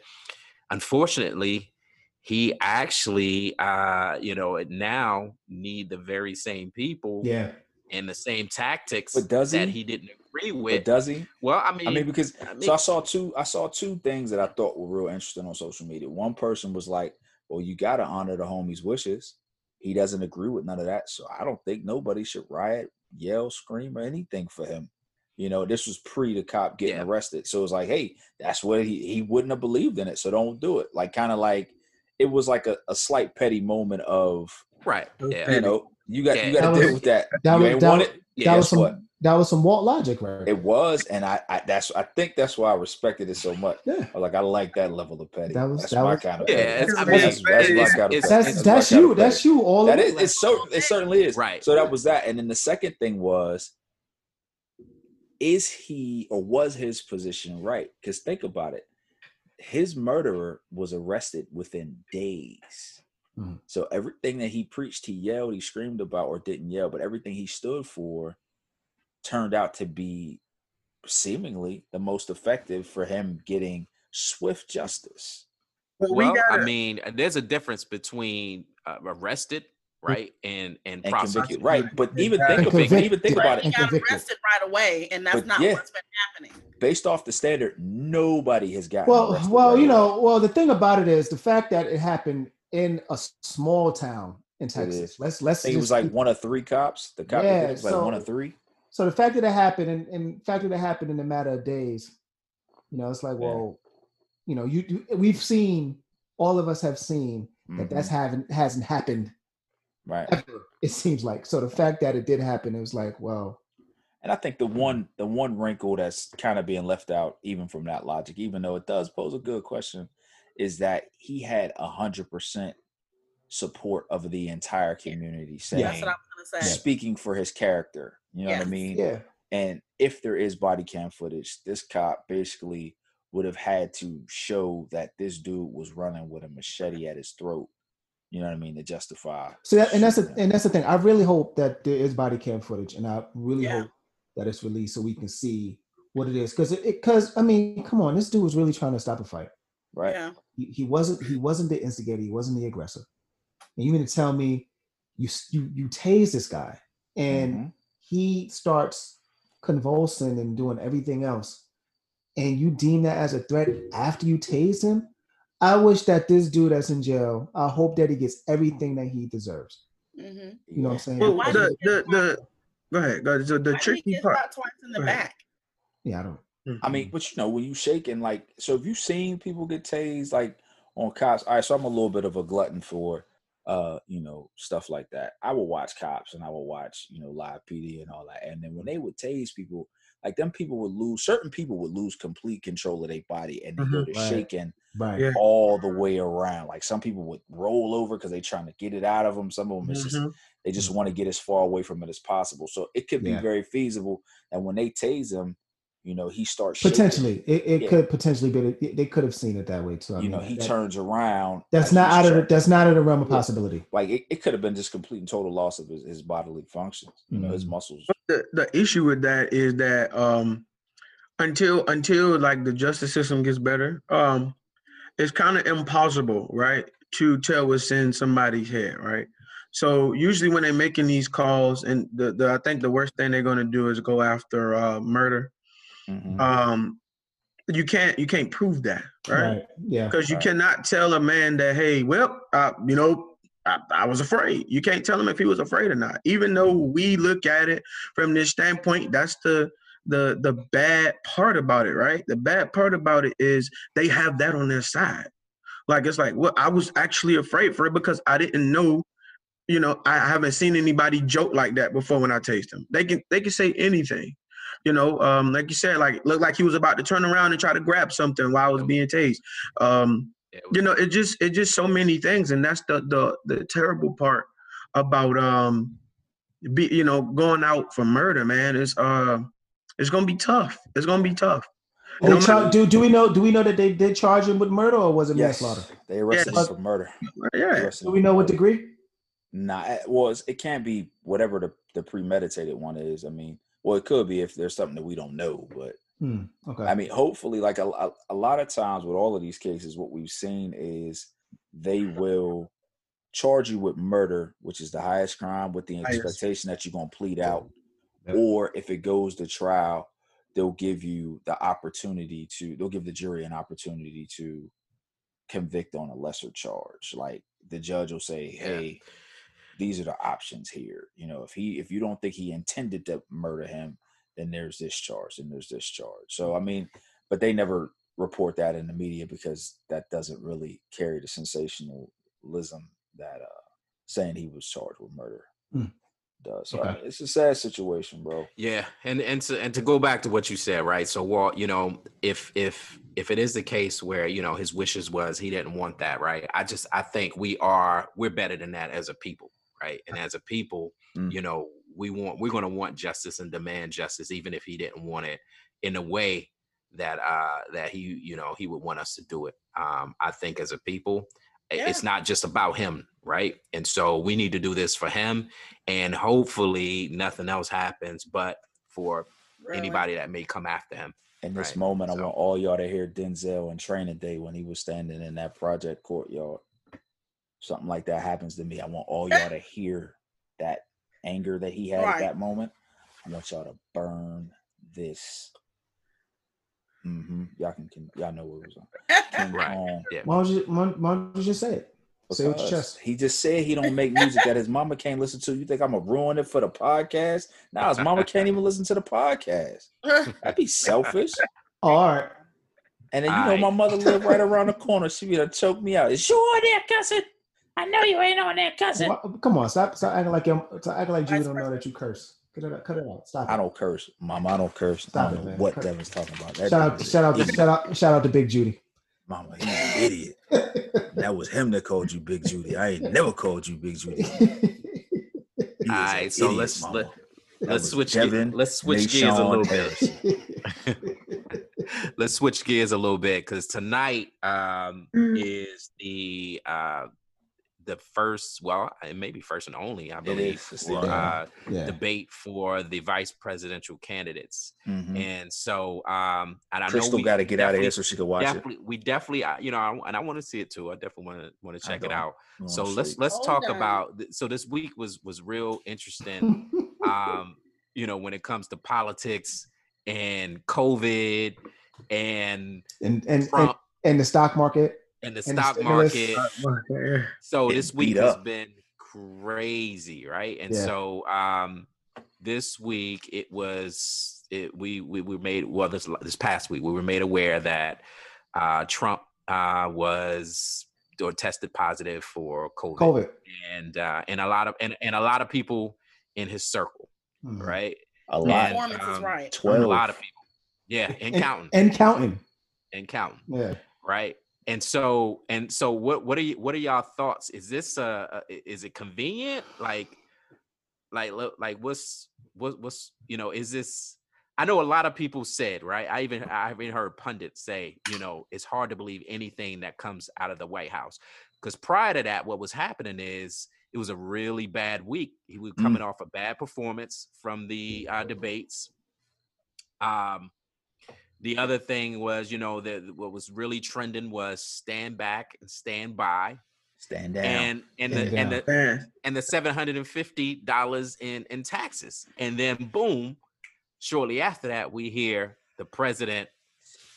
unfortunately, he actually uh you know now need the very same people Yeah. and the same tactics But does that he? he didn't agree but with does he well i mean I mean, because I so I saw two. I saw two things that I thought were real interesting on social media. One person was like, "Well, you got to honor the homie's wishes. He doesn't agree with none of that, so I don't think nobody should riot, yell, scream, or anything for him." You know, this was pre the cop getting Yeah. arrested, so it's like, "Hey, that's what he he wouldn't have believed in it, so don't do it." Like, kind of like it was like a, a slight petty moment of, right yeah you know, you got Yeah. you got to deal was- with that. that you was- ain't that want it. Yeah that was some what? that was some Walt logic right It was, and I, I that's I think that's why I respected it so much. Yeah. I like I like that level of petty. That was- that's that my was- kind of Yeah, petty. it's- I That's, mean, that's, that's my kind of it's- That's my that's kind of you. That's you all that is. it's so it certainly is. Right. So that was that. And then the second thing was is he or was his position right? Because think about it. His murderer was arrested within days. Mhm. So everything that he preached, he yelled, he screamed about, or didn't yell, but everything he stood for turned out to be seemingly the most effective for him getting swift justice. But we well i gotta- mean there's a difference between uh, arrested right and and, And prosecuted convicted. Right. But even think of it, even think about He it. And got arrested right away, and that's But not yeah. what's been happening. Based off the standard, nobody has gotten Well, arrested well, right you away. know, well, the thing about it is the fact that it happened in a small town in Texas. Let's let's it was like keep- one of three cops. The cop that Yeah, was like one of three. so the fact that it happened and, and the fact that it happened in a matter of days, you know, it's like, Yeah. well, you know, you, you we've seen all of us have seen that that's Mhm. haven't hasn't happened right. ever. It seems like so the fact that it did happen, it was like, well, And I think the one the one wrinkle that's kind of being left out, even from that logic, even though it does pose a good question, is that he had a hundred percent support of the entire community saying That's what I was gonna say. speaking for his character. You know what I mean? yeah, And if there is body cam footage, this cop basically would have had to show that this dude was running with a machete at his throat. You know what I mean? To justify. So that, and that's the, and that's the thing. I really hope that there is body cam footage, and I really Yeah. hope that it's released so we can see what it is. Because it, because I mean, come on, this dude was really trying to stop a fight. Right. Yeah. He, he wasn't he wasn't the instigator. He wasn't the aggressor. And you mean to tell me you you you tase this guy and Mhm. he starts convulsing and doing everything else, and you deem that as a threat after you tase him? I wish that this dude that's in jail. I hope that he gets everything that he deserves. hmm You know what I'm saying? Well, why the, did the the go ahead. Go, so the Why did he tricky part. shot twice in the ahead. back? yeah, I don't. I mean, mm-hmm. but you know, when you shaking, like, so if you seen people get tased, like on cops, all right, so I'm a little bit of a glutton for, uh, you know, stuff like that. I will watch cops and I will watch, you know, live PD and all that. And then when they would tase people, like them people would lose, certain people would lose complete control of their body and they go to Right. shaking Right. Yeah. all the way around. Like some people would roll over because they're trying to get it out of them. Some of them, it's just, mm-hmm. they just want to get as far away from it as possible. So it could be Yeah. very feasible. And when they tase him, you know, he starts shaking Potentially, it, it Yeah. could potentially be. that- They could have seen it that way too. I you mean, know, he that- turns around. That's not he's out of the, that's not out of the realm of Yeah. possibility. like it, it could have been just complete and total loss of his, his bodily functions. You know, his Mhm. muscles. the the issue with that is that um until until like the justice system gets better, um it's kind of impossible, right, to tell what's in somebody's head, right? So usually when they're making these calls, and the, the I think the worst thing they're gonna do is go after uh, murder. Mhm. Um, you can't you can't prove that, right? Yeah. Because you Right. cannot tell a man that, hey, well, uh, you know, I, I was afraid. You can't tell him if he was afraid or not. Even though we look at it from this standpoint, that's the the the bad part about it, right? The bad part about it is they have that on their side. Like it's like, well, I was actually afraid for it because I didn't know. You know, I haven't seen anybody joke like that before when I taste them. They can they can say anything. You know, um, like you said, like looked like he was about to turn around and try to grab something while I was being tased. Um, you know, it just it just so many things, and that's the the the terrible part about um, be you know going out for murder, man. It's uh, it's gonna be tough. It's gonna be tough. They No char- matter- do do we know do we know that they did charge him with murder or was it Yes, manslaughter? they arrested Yes. him for murder. Yeah, Do we know what degree? Nah, it was it can't be whatever the, the premeditated one is. I mean, well, it could be if there's something that we don't know, but Hmm. Okay. I mean, hopefully, like a, a, a lot of times with all of these cases, what we've seen is they will charge you with murder, which is the highest crime, with the expectation that you're going to plead out. Yep. Or if it goes to trial, they'll give you the opportunity to, they'll give the jury an opportunity to convict on a lesser charge. Like the judge will say, Yeah. Hey, these are the options here. You know, if he, if you don't think he intended to murder him, then there's this charge and there's this charge. So I mean, but they never report that in the media because that doesn't really carry the sensationalism that uh saying he was charged with murder Hmm. does. So I mean, it's a sad situation, bro. Yeah, and and to and to go back to what you said, right? So, Walt, you know, if if if it is the case where you know his wishes was he didn't want that, right? I just I think we are we're better than that as a people, right? And as a people, Mm. you know, we want we're going to want justice and demand justice, even if he didn't want it in a way that uh that he you know he would want us to do it. Um, I think as a people, Yeah. it's not just about him, right? And so we need to do this for him, and hopefully nothing else happens, but for Really. anybody that may come after him. In this Right, moment, I want all y'all to hear Denzel in training day when he was standing in that project courtyard. Something like that happens to me. I want all y'all to hear that anger that he had Right. at that moment. I want y'all to burn this. hmm Y'all can, can y'all know what it was on. King Right. Kong. Yeah. Why don't you why, why don't you just say it? Say it with your Because chest. He just said he don't make music that his mama can't listen to. You think I'm gonna ruin it for the podcast? Now his mama can't even listen to the podcast. That'd be selfish. All right. And then you know my mother lived right around the corner. She be to choke me out. Is you there, cousin? I know you ain't on that cousin. Why- come on, stop stop acting like you stop acting like you Vice don't know that you curse. Cut it out, cut it out. Stop it. I don't curse, mama. I don't curse. Stop I it, don't know man. what Cut- Devin's talking about. That shout out dude is shout out to shout out shout out to Big Judy. Mama, he's an idiot. That was him that called you Big Judy. I ain't never called you Big Judy. You is an Alright, so idiot, let's- mama. let let's was switch ge- Devin let's switch gears a little bit. Let's switch gears a little bit because tonight um, is the uh, the first, well, it may be first and only, I believe, is. It's the for, uh, Yeah. debate for the vice presidential candidates. Mhm. And so, um, and I know Crystal we got to get out of here so she could watch it. we definitely, uh, you know, I, and I want to see it too. I definitely want to want to check it out. So to let's let's Hold talk on. about. So this week was was real interesting. um, you know, when it comes to politics and COVID and and, and, and and the stock market. And the and the stock stimulus. market. So Getting this week has been crazy, right? And Yeah. so um this week it was it we we were made well this this past week we were made aware that uh Trump uh was or tested positive for COVID, COVID. and uh and a lot of and, and a lot of people in his circle, Mhm. right? a And, lot. Performance is um, right. A lot of people. Yeah, and And- counting. And counting. And counting Yeah. right and so and so what what are you what are y'all thoughts? Is this uh is it convenient? Like like like what's what what's you know is this i know a lot of people said right? I even i even heard pundits say you know it's hard to believe anything that comes out of the white house. Because prior to that what was happening is it was a really bad week. He was Mm. coming off a bad performance from the uh debates. Um the other thing was, you know, that what was really trending was stand back and stand by, Stand down. and and Stand the and the Man, and the seven hundred and fifty dollars in in taxes, and then boom, shortly after that, we hear the president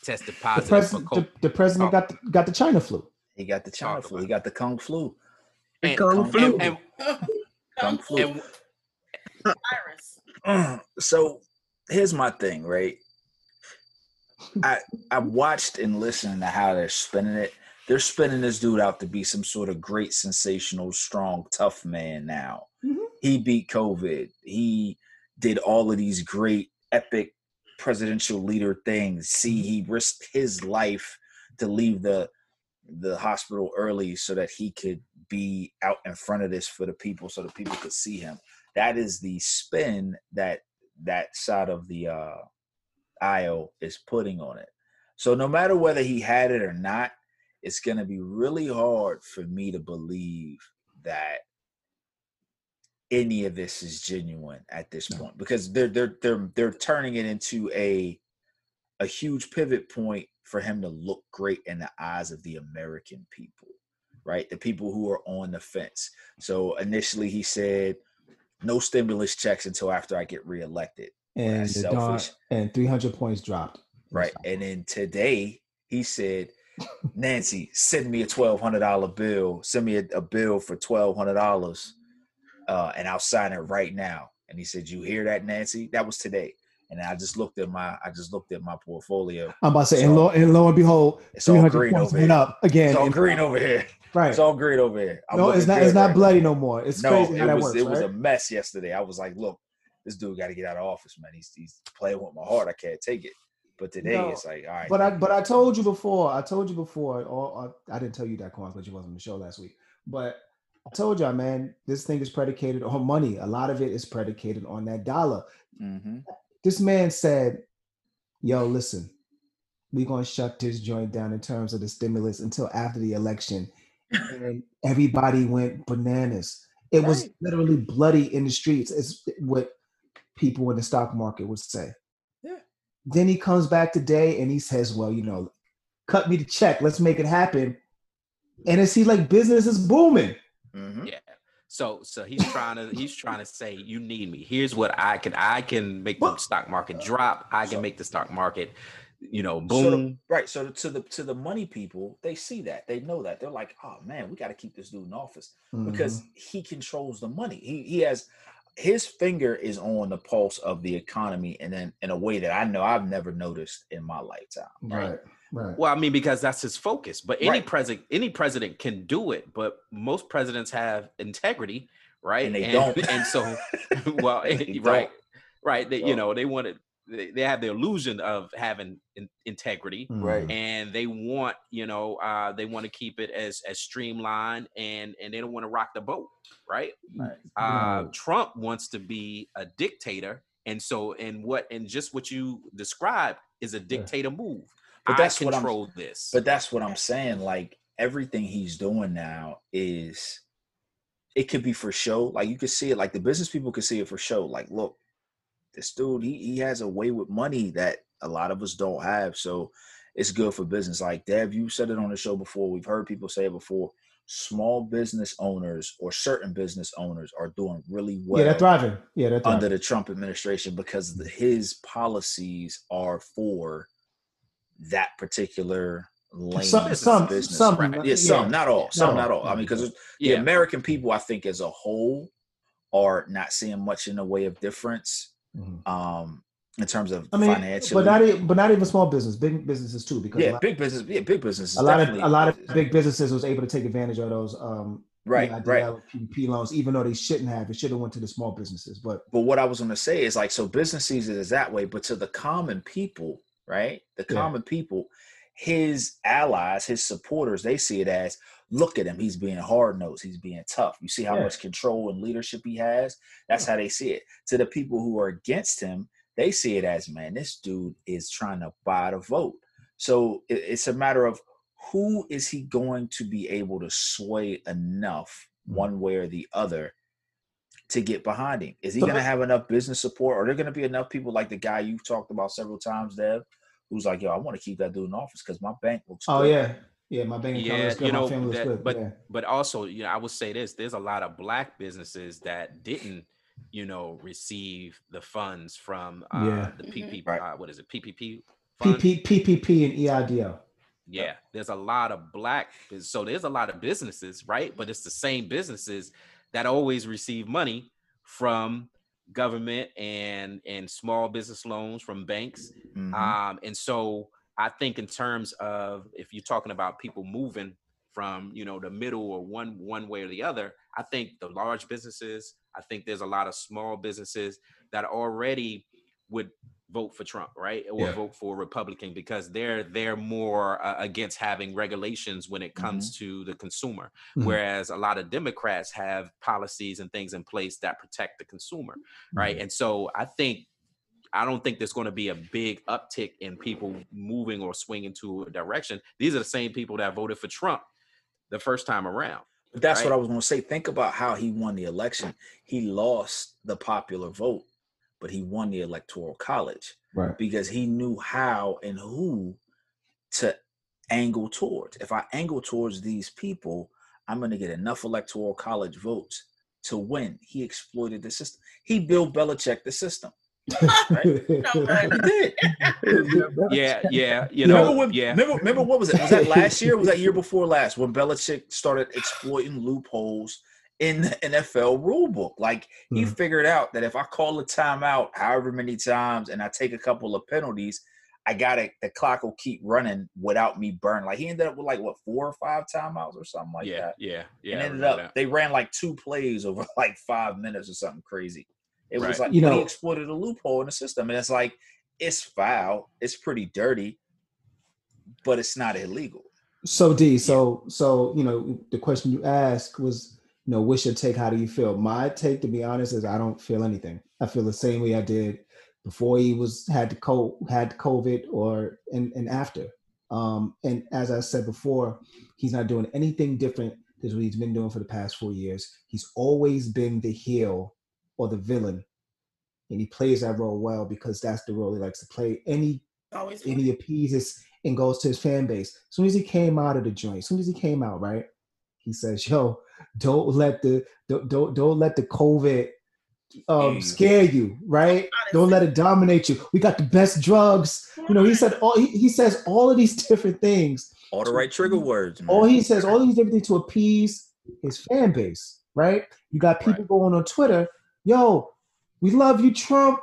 tested The, positive pres- for the, COVID. the president Oh. got the, got the China flu. he got the China Talk flu. He got the Kung flu. And, Kung Kung flu. and, and, Kung flu. and virus. Uh, so here's my thing, right? I I watched and listened to how they're spinning it. They're spinning this dude out to be some sort of great, sensational, strong, tough man. Now Mhm. he beat COVID. He did all of these great, epic presidential leader things. See, he risked his life to leave the the hospital early so that he could be out in front of this for the people, so the people could see him that is the spin that that side of the uh aisle is putting on it. So no matter whether he had it or not, it's going to be really hard for me to believe that any of this is genuine at this No. point because they're they're they're they're turning it into a a huge pivot point for him to look great in the eyes of the American people, right? The people who are on the fence. So initially he said no stimulus checks until after I get reelected. And That's the darn, selfish. and 300 points dropped. Right. And then today he said, Nancy, send me a twelve hundred dollar bill. Send me a, a bill for twelve hundred dollars, uh, and I'll sign it right now. And he said, "You hear that, Nancy? That was today." And I just looked at my, I just looked at my portfolio. I'm about to say, So- and lo, and lo and behold, It's all green over here. up again. It's all green over here. Right. It's all green over here. I'm no, it's not. It's not right bloody now. no more. It's No, crazy it was works. it was a mess yesterday. I was like, look, this dude got to get out of office, man. He's he's playing with my heart. I can't take it. But today No, it's like, all right. But I but I told you before. I told you before. Or, I didn't tell you that, Quan, because you wasn't on the show last week. But I told y'all, man, this thing is predicated on money. A lot of it is predicated on that dollar. hmm This man said, "Yo, listen, we're gonna shut this joint down in terms of the stimulus until after the election." And everybody went bananas. It was literally bloody in the streets. It's what people in the stock market would say. Yeah. Then he comes back today and he says, "Well, you know, cut me the check. Let's make it happen." And it seems like business is booming. hmm yeah. So so he's trying to he's trying to say you need me. Here's what I can I can make the stock market drop. I can So- make the stock market, you know, So boom. the, right. So to the to the money people, they see that. They know that. They're like, oh man, we got to keep this dude in office because Mhm. he controls the money. He he has his finger is on the pulse of the economy and then in a way that I know I've never noticed in my lifetime. Right. right, right. Well, I mean, because that's his focus. But any Right. president, any president can do it. But most presidents have integrity, right? And they don't. And so, well, They right, don't. right. They, you know, they want it. They, they have the illusion of having in, integrity, Right. Mhm. and they want, you know, uh, they want to keep it as as streamlined, and and they don't want to rock the boat, right? Right. uh, No. Trump wants to be a dictator, and so and what and just what you described is a dictator move. But I that's what I'm- control this. But that's what I'm saying. Like everything he's doing now is it could be for show. Like you could see it, like the business people could see it for show. Like, look, this dude, he he has a way with money that a lot of us don't have. So it's good for business. Like Dev, you said it on the show before. We've heard people say it before. Small business owners or certain business owners are doing really well yeah, they're thriving. Yeah, they're thriving. under the Trump administration because the, his policies are for that particular lane some, of some, business. some, Right. yeah, some, not all, some, all. not all. I mean, because the Yeah. American people, I think, as a whole, are not seeing much in the way of difference Mhm. um, in terms of I mean, financially. but not even, but not even small business, big businesses too, because yeah, big business. Yeah, big business. is a lot of a lot of big businesses was able to take advantage of those um right, EIDL, right. PPP loans, even though they shouldn't have. It should have went to the small businesses, but But what I was going to say is like, so business sees it as that way, but to the common people, right? The Yeah. common people, his allies, his supporters, they see it as, look at him, he's being hard nosed, he's being tough. You see how Yeah. much control and leadership he has. That's how they see it. To the people who are against him, they see it as, man, this dude is trying to buy the vote. So it's a matter of who is he going to be able to sway enough, Mhm. one way or the other, to get behind him? Is he going to have enough business support? Are there going to be enough people like the guy you've talked about several times, Dev, who's like, yo, I want to keep that dude in office because my bank looks oh good. yeah, yeah, my bank account Yeah, looks good, you my know, family looks that- good. but yeah. but also, you know, I would say this: there's a lot of black businesses that didn't, you know, receive the funds from uh, Yeah. the PPP. PP. Right. Uh, what is it? PPP. funds? PP, PPP and EIDL. Yeah, there's a lot of black. So there's a lot of businesses, right? But it's the same businesses that always receive money from government and and small business loans from banks. Mhm. Um, and so I think in terms of if you're talking about people moving from you know the middle or one one way or the other, I think the large businesses, I think there's a lot of small businesses that already would vote for Trump, right? Or Yeah. vote for Republican because they're they're more uh, against having regulations when it comes to the consumer, Mhm. whereas a lot of Democrats have policies and things in place that protect the consumer, right? And so I think I don't think there's going to be a big uptick in people moving or swinging to a direction. These are the same people that voted for Trump the first time around. But that's what? I was going to say. Think about how he won the election. He lost the popular vote, but he won the electoral college Right. because he knew how and who to angle towards. If I angle towards these people, I'm going to get enough electoral college votes to win. He exploited the system. He Bill Belichick the system. Right. He did. Yeah, yeah, you remember know, when, yeah. remember, remember what was it? Was that last year? Was that year before last when Belichick started exploiting loopholes in the NFL rulebook? Like he Mhm. figured out that if I call a timeout however many times and I take a couple of penalties, I got it. The clock will keep running without me burning. Like he ended up with like what four or five timeouts or something like yeah, that. yeah, yeah. and ended remember up they ran like two plays over like five minutes or something crazy. It was like You but he exploited a loophole in the system, and it's like it's foul, it's pretty dirty, but it's not illegal. So D, so so you know the question you asked was, you know, what's your take? How do you feel? My take, to be honest, is I don't feel anything. I feel the same way I did before he was had the co had COVID or and and after. Um, and as I said before, he's not doing anything different than what he's been doing for the past four years. He's always been the heel or the villain, and he plays that role well because that's the role he likes to play. Any Always. and he appeases and goes to his fan base. As soon as he came out of the joint, as soon as he came out, right? He says, "Yo, don't let the don't don't, don't let the COVID um, scare you, right? Don't let it dominate you. We got the best drugs. You know, he said all he, he says all of these different things. All the right trigger words, man. All he says all these different things to appease his fan base, right? You got people Right. going on Twitter, yo, we love you, Trump.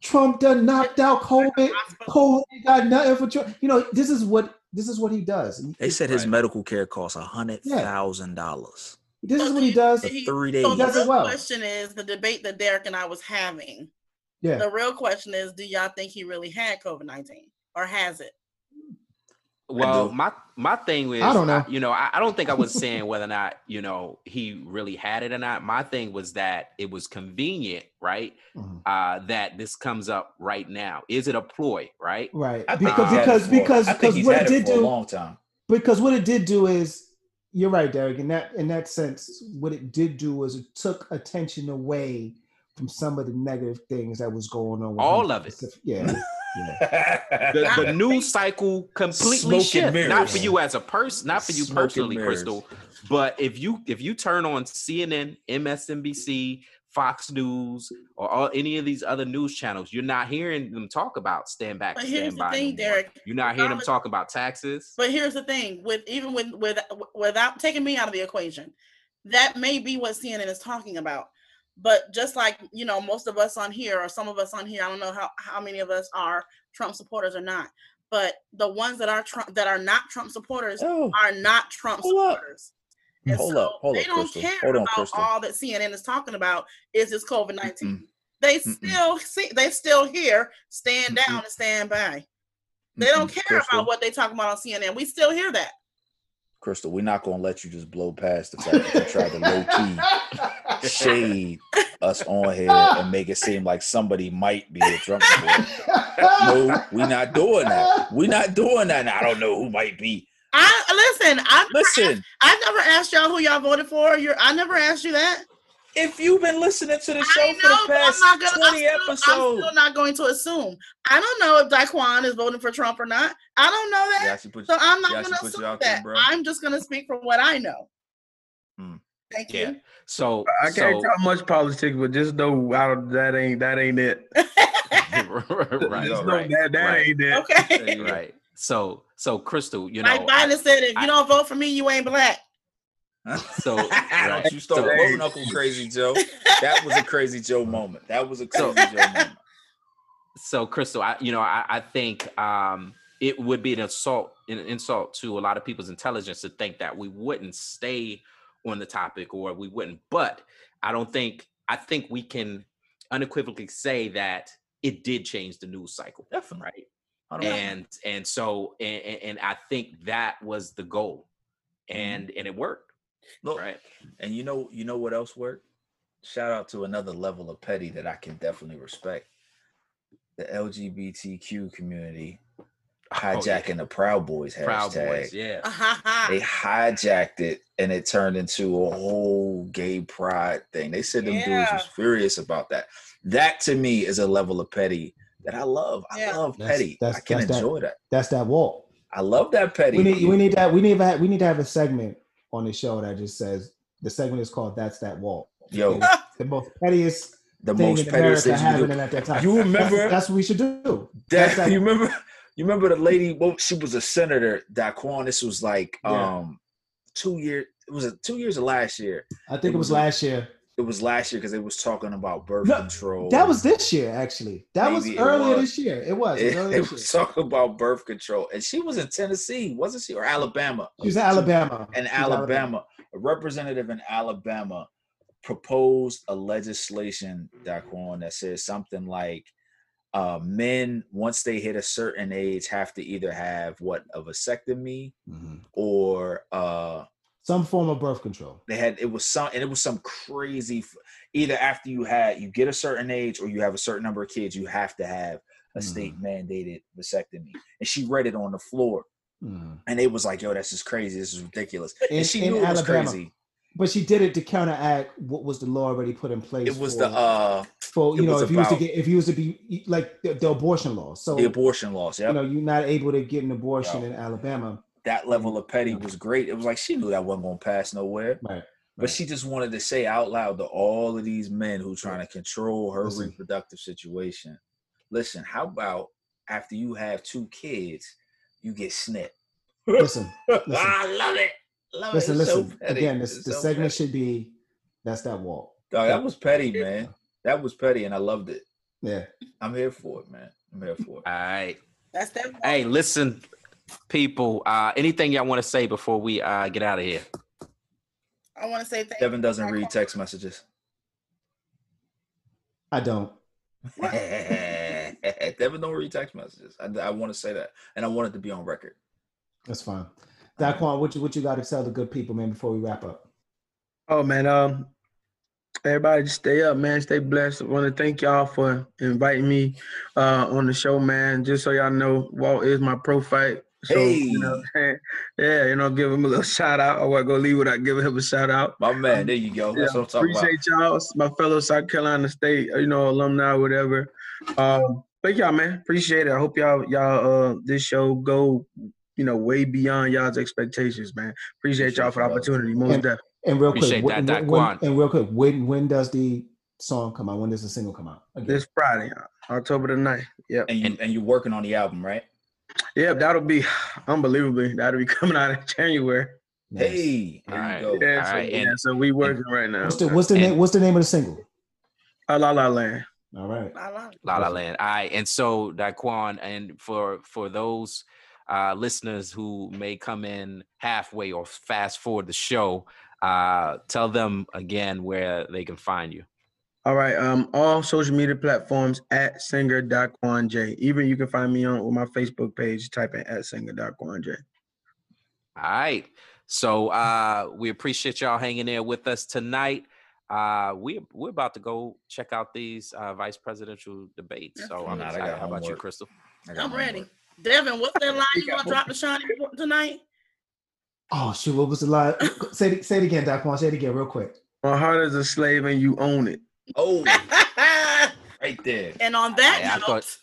Trump done knocked out COVID. COVID got nothing for Trump. You know, this is what this is what he does. they said his Right. medical care costs a hundred thousand dollars. This is what he does. Did he- Three So days. the real well. question is the debate that Derek and I was having. Yeah. The real question is, do y'all think he really had COVID nineteen or has it? Well, my my thing was, I don't know. you know, I, I don't think I was saying whether or not you know he really had it or not. My thing was that it was convenient, right? Mhm. Uh, that this comes up right now. Is it a ploy, right? Right. Because he's had it because because because what it did for a do long time. because what it did do is you're right, Derek. In that in that sense, what it did do was it took attention away from some of the negative things that was going on. with All him of it. Yeah. yeah. the, the news cycle completely Smoke and shifted. Not for you as a person, not for you Smoke personally. Crystal, but if you if you turn on CNN, MSNBC, Fox News, or all, any of these other news channels, you're not hearing them talk about stand back, But here's stand the by. thing, no. Derek. You're not hearing them talk about taxes. But here's the thing: with even with with without taking me out of the equation, that may be what CNN is talking about. But just like you know, most of us on here, or some of us on here, I don't know how how many of us are Trump supporters or not. But the ones that are Trump that are not Trump supporters Oh, are not Trump Hold up. supporters. And Hold so up, hold they up, don't Crystal. care Hold about all that CNN is talking about is this COVID nineteen. Mm-mm. They Mm-mm. still see they still here, stand down Mm-mm. and stand by. They don't Mm-mm. care about what they talk about on CNN. We still hear that. Crystal, we're not gonna let you just blow past the fact that you tried to low key shade us on here and make it seem like somebody might be a Trump supporter. No, we're not doing that. We're not doing that. And I don't know who might be. I listen. I Listen, I never asked y'all who y'all voted for. You're, I never asked you that. If you've been listening to the show know, for the but I'm past gonna. I'm 20 episodes, I'm still not going to assume. I don't know if Daquan is voting for Trump or not. I don't know that. I should put So I'm not going to should put you assume out there, that. bro. I'm just going to speak from what I know. Hmm. Thank Yeah. you. So I can't so talk much politics, but just know out that ain't that ain't it. right, Just know right, that that right. ain't it. okay. right. So so Crystal, you know, Like Biden said, if you don't vote for me, you ain't black. So right. Don't you start So- quoting Uncle Crazy Joe. That was a Crazy Joe moment. That was a Crazy Joe moment. so crystal i you know i, I think um it would be an assault an insult to a lot of people's intelligence to think that we wouldn't stay on the topic or we wouldn't but i don't think i think we can unequivocally say that it did change the news cycle Definitely. right don't know. and and so and, and- and i think that was the goal Mm-hmm. and and it worked Look, right And you know, you know what else worked? Shout out to another level of petty that I can definitely respect. The LGBTQ community Oh, yeah. hijacking the Proud Boys hashtag. proud boys yeah They hijacked it and it turned into a whole gay pride thing. They said them dudes was furious about that. That to me is a level of petty that I love. I Yeah. love That's- petty. that's- I can that's that- enjoy that. That's that walk. I love that petty. We need we need that we need that we need to have a segment on the show that just says the segment is called "That's That Walk." Yo, The most pettiest the thing most pettiest do. happening at that time. You remember That's, that's what we should do. That? that- You remember? You remember the lady? Well, she was a senator. Daquan. This was like Yeah. um two years. It was a, two years of last year. I think It it was was last year. It was last year because they was talking about birth No, control. That was this year, actually. That was Maybe it earlier was. this year. It was. It was It, earlier it was talking about birth control, and she was in Tennessee, wasn't she, or Alabama? She was in Alabama. in She was Alabama, a representative in Alabama proposed a legislation, Daquan, that says something like uh, men, once they hit a certain age, have to either have what a vasectomy Mhm. or uh, Some form of birth control. they had it was some and it was some crazy. Either after you had you get a certain age or you have a certain number of kids, you have to have a state mandated vasectomy. And she read it on the floor, Mhm. and it was like, "Yo, this is crazy. This is ridiculous." In- and she knew it was crazy. But she did it to counteract what was the law already put in place. It was for, the uh for you know if you was to get if you was to be like the, the abortion law. So the abortion laws. Yeah, you know you're not able to get an abortion in Alabama. That level of petty was great. It was like she knew that wasn't gonna pass nowhere, Right. but she just wanted to say out loud to all of these men who trying to control her Listen. reproductive situation. Listen, how about after you have two kids, you get snip? Listen, listen. I love it. Love listen, it. It's so listen. Again, this the so segment petty. should be that's that walk. Dog, that was petty, man. That was petty, and I loved it. Yeah. I'm here for it, man. I'm here for it. all right That's that. hey listen people uh anything y'all want to say before we uh get out of here I want to say thank Devin doesn't Daquan. read text messages. I don't. Devin don't read text messages. I, I want to say that, and I want it to be on record. That's fine. Daquan, what you what you got to tell the good people, man, before we wrap up? Oh man, um, everybody just stay up, man. Stay blessed. I want to thank y'all for inviting me uh on the show, man. Just so y'all know, Walt is my prophyte So, you know, yeah, you know, give him a little shout out. I want to go leave without giving him a shout out. My man, there you go. That's Yeah, what I'm talking about. appreciate y'all, my fellow South Carolina State, you know, alumni, whatever. Um, but yeah, man, appreciate it. I hope y'all, y'all, uh, this show go, you know, way beyond y'all's expectations, man. Appreciate y'all for the Appreciate opportunity, most And- definitely. And real Appreciate quick, that, when, Daquan. when, and real quick, when when does the song come out? When does the single come out? Again. This Friday, October the 9th. Yep. And you and you're working on the album, right? Yep, that'll be unbelievably. That'll be coming out in January. Nice. Hey, there Alright. you go. Yeah, All so, right, yeah, and- so we working right now. What's the what's the And- name? What's the name of the single? Uh, La La Land. All right. I love it. La La Land. All right, and so Daquan, and for for those uh, listeners who may come in halfway or fast forward the show, uh, tell them again where they can find you. All right. Um, all social media platforms at singer Daquan J. Even you can find me on with my Facebook page. Type in at singer Daquan J. All right. So uh, we appreciate y'all hanging there with us tonight. Uh, we we're about to go check out these uh, vice presidential debates. So I'm Nah, excited. got How about you. Crystal? I got I'm my ready. Devin, what's that line You you gonna drop to Shawnee tonight? Oh shoot! What was the line? say it, say it again, Daquan. Say it again, real quick. My heart is a slave and you own it. Oh, right there. and on that Yeah, I thought-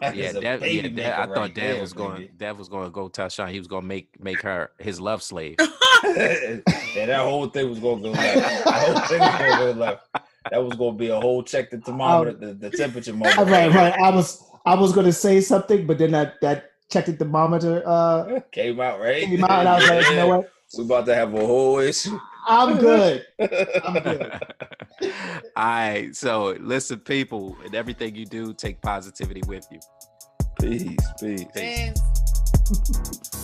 That Yeah, Dev, yeah Dev, maker I thought Dev there, was going. baby. Dev was going to go tell Sean he was going to make make her his love slave. yeah, that whole thing was gonna go left. That whole thing was gonna go left. That was gonna be a whole check the thermometer, the, the temperature moment. All right, right. I was I was gonna say something, but then that that checked the thermometer uh Came out right. came out, and I was like, you know what? We about to have a whole issue. I'm good. I'm good. All right. So listen, people, and everything you do, take positivity with you. Peace, peace. Peace. Thanks.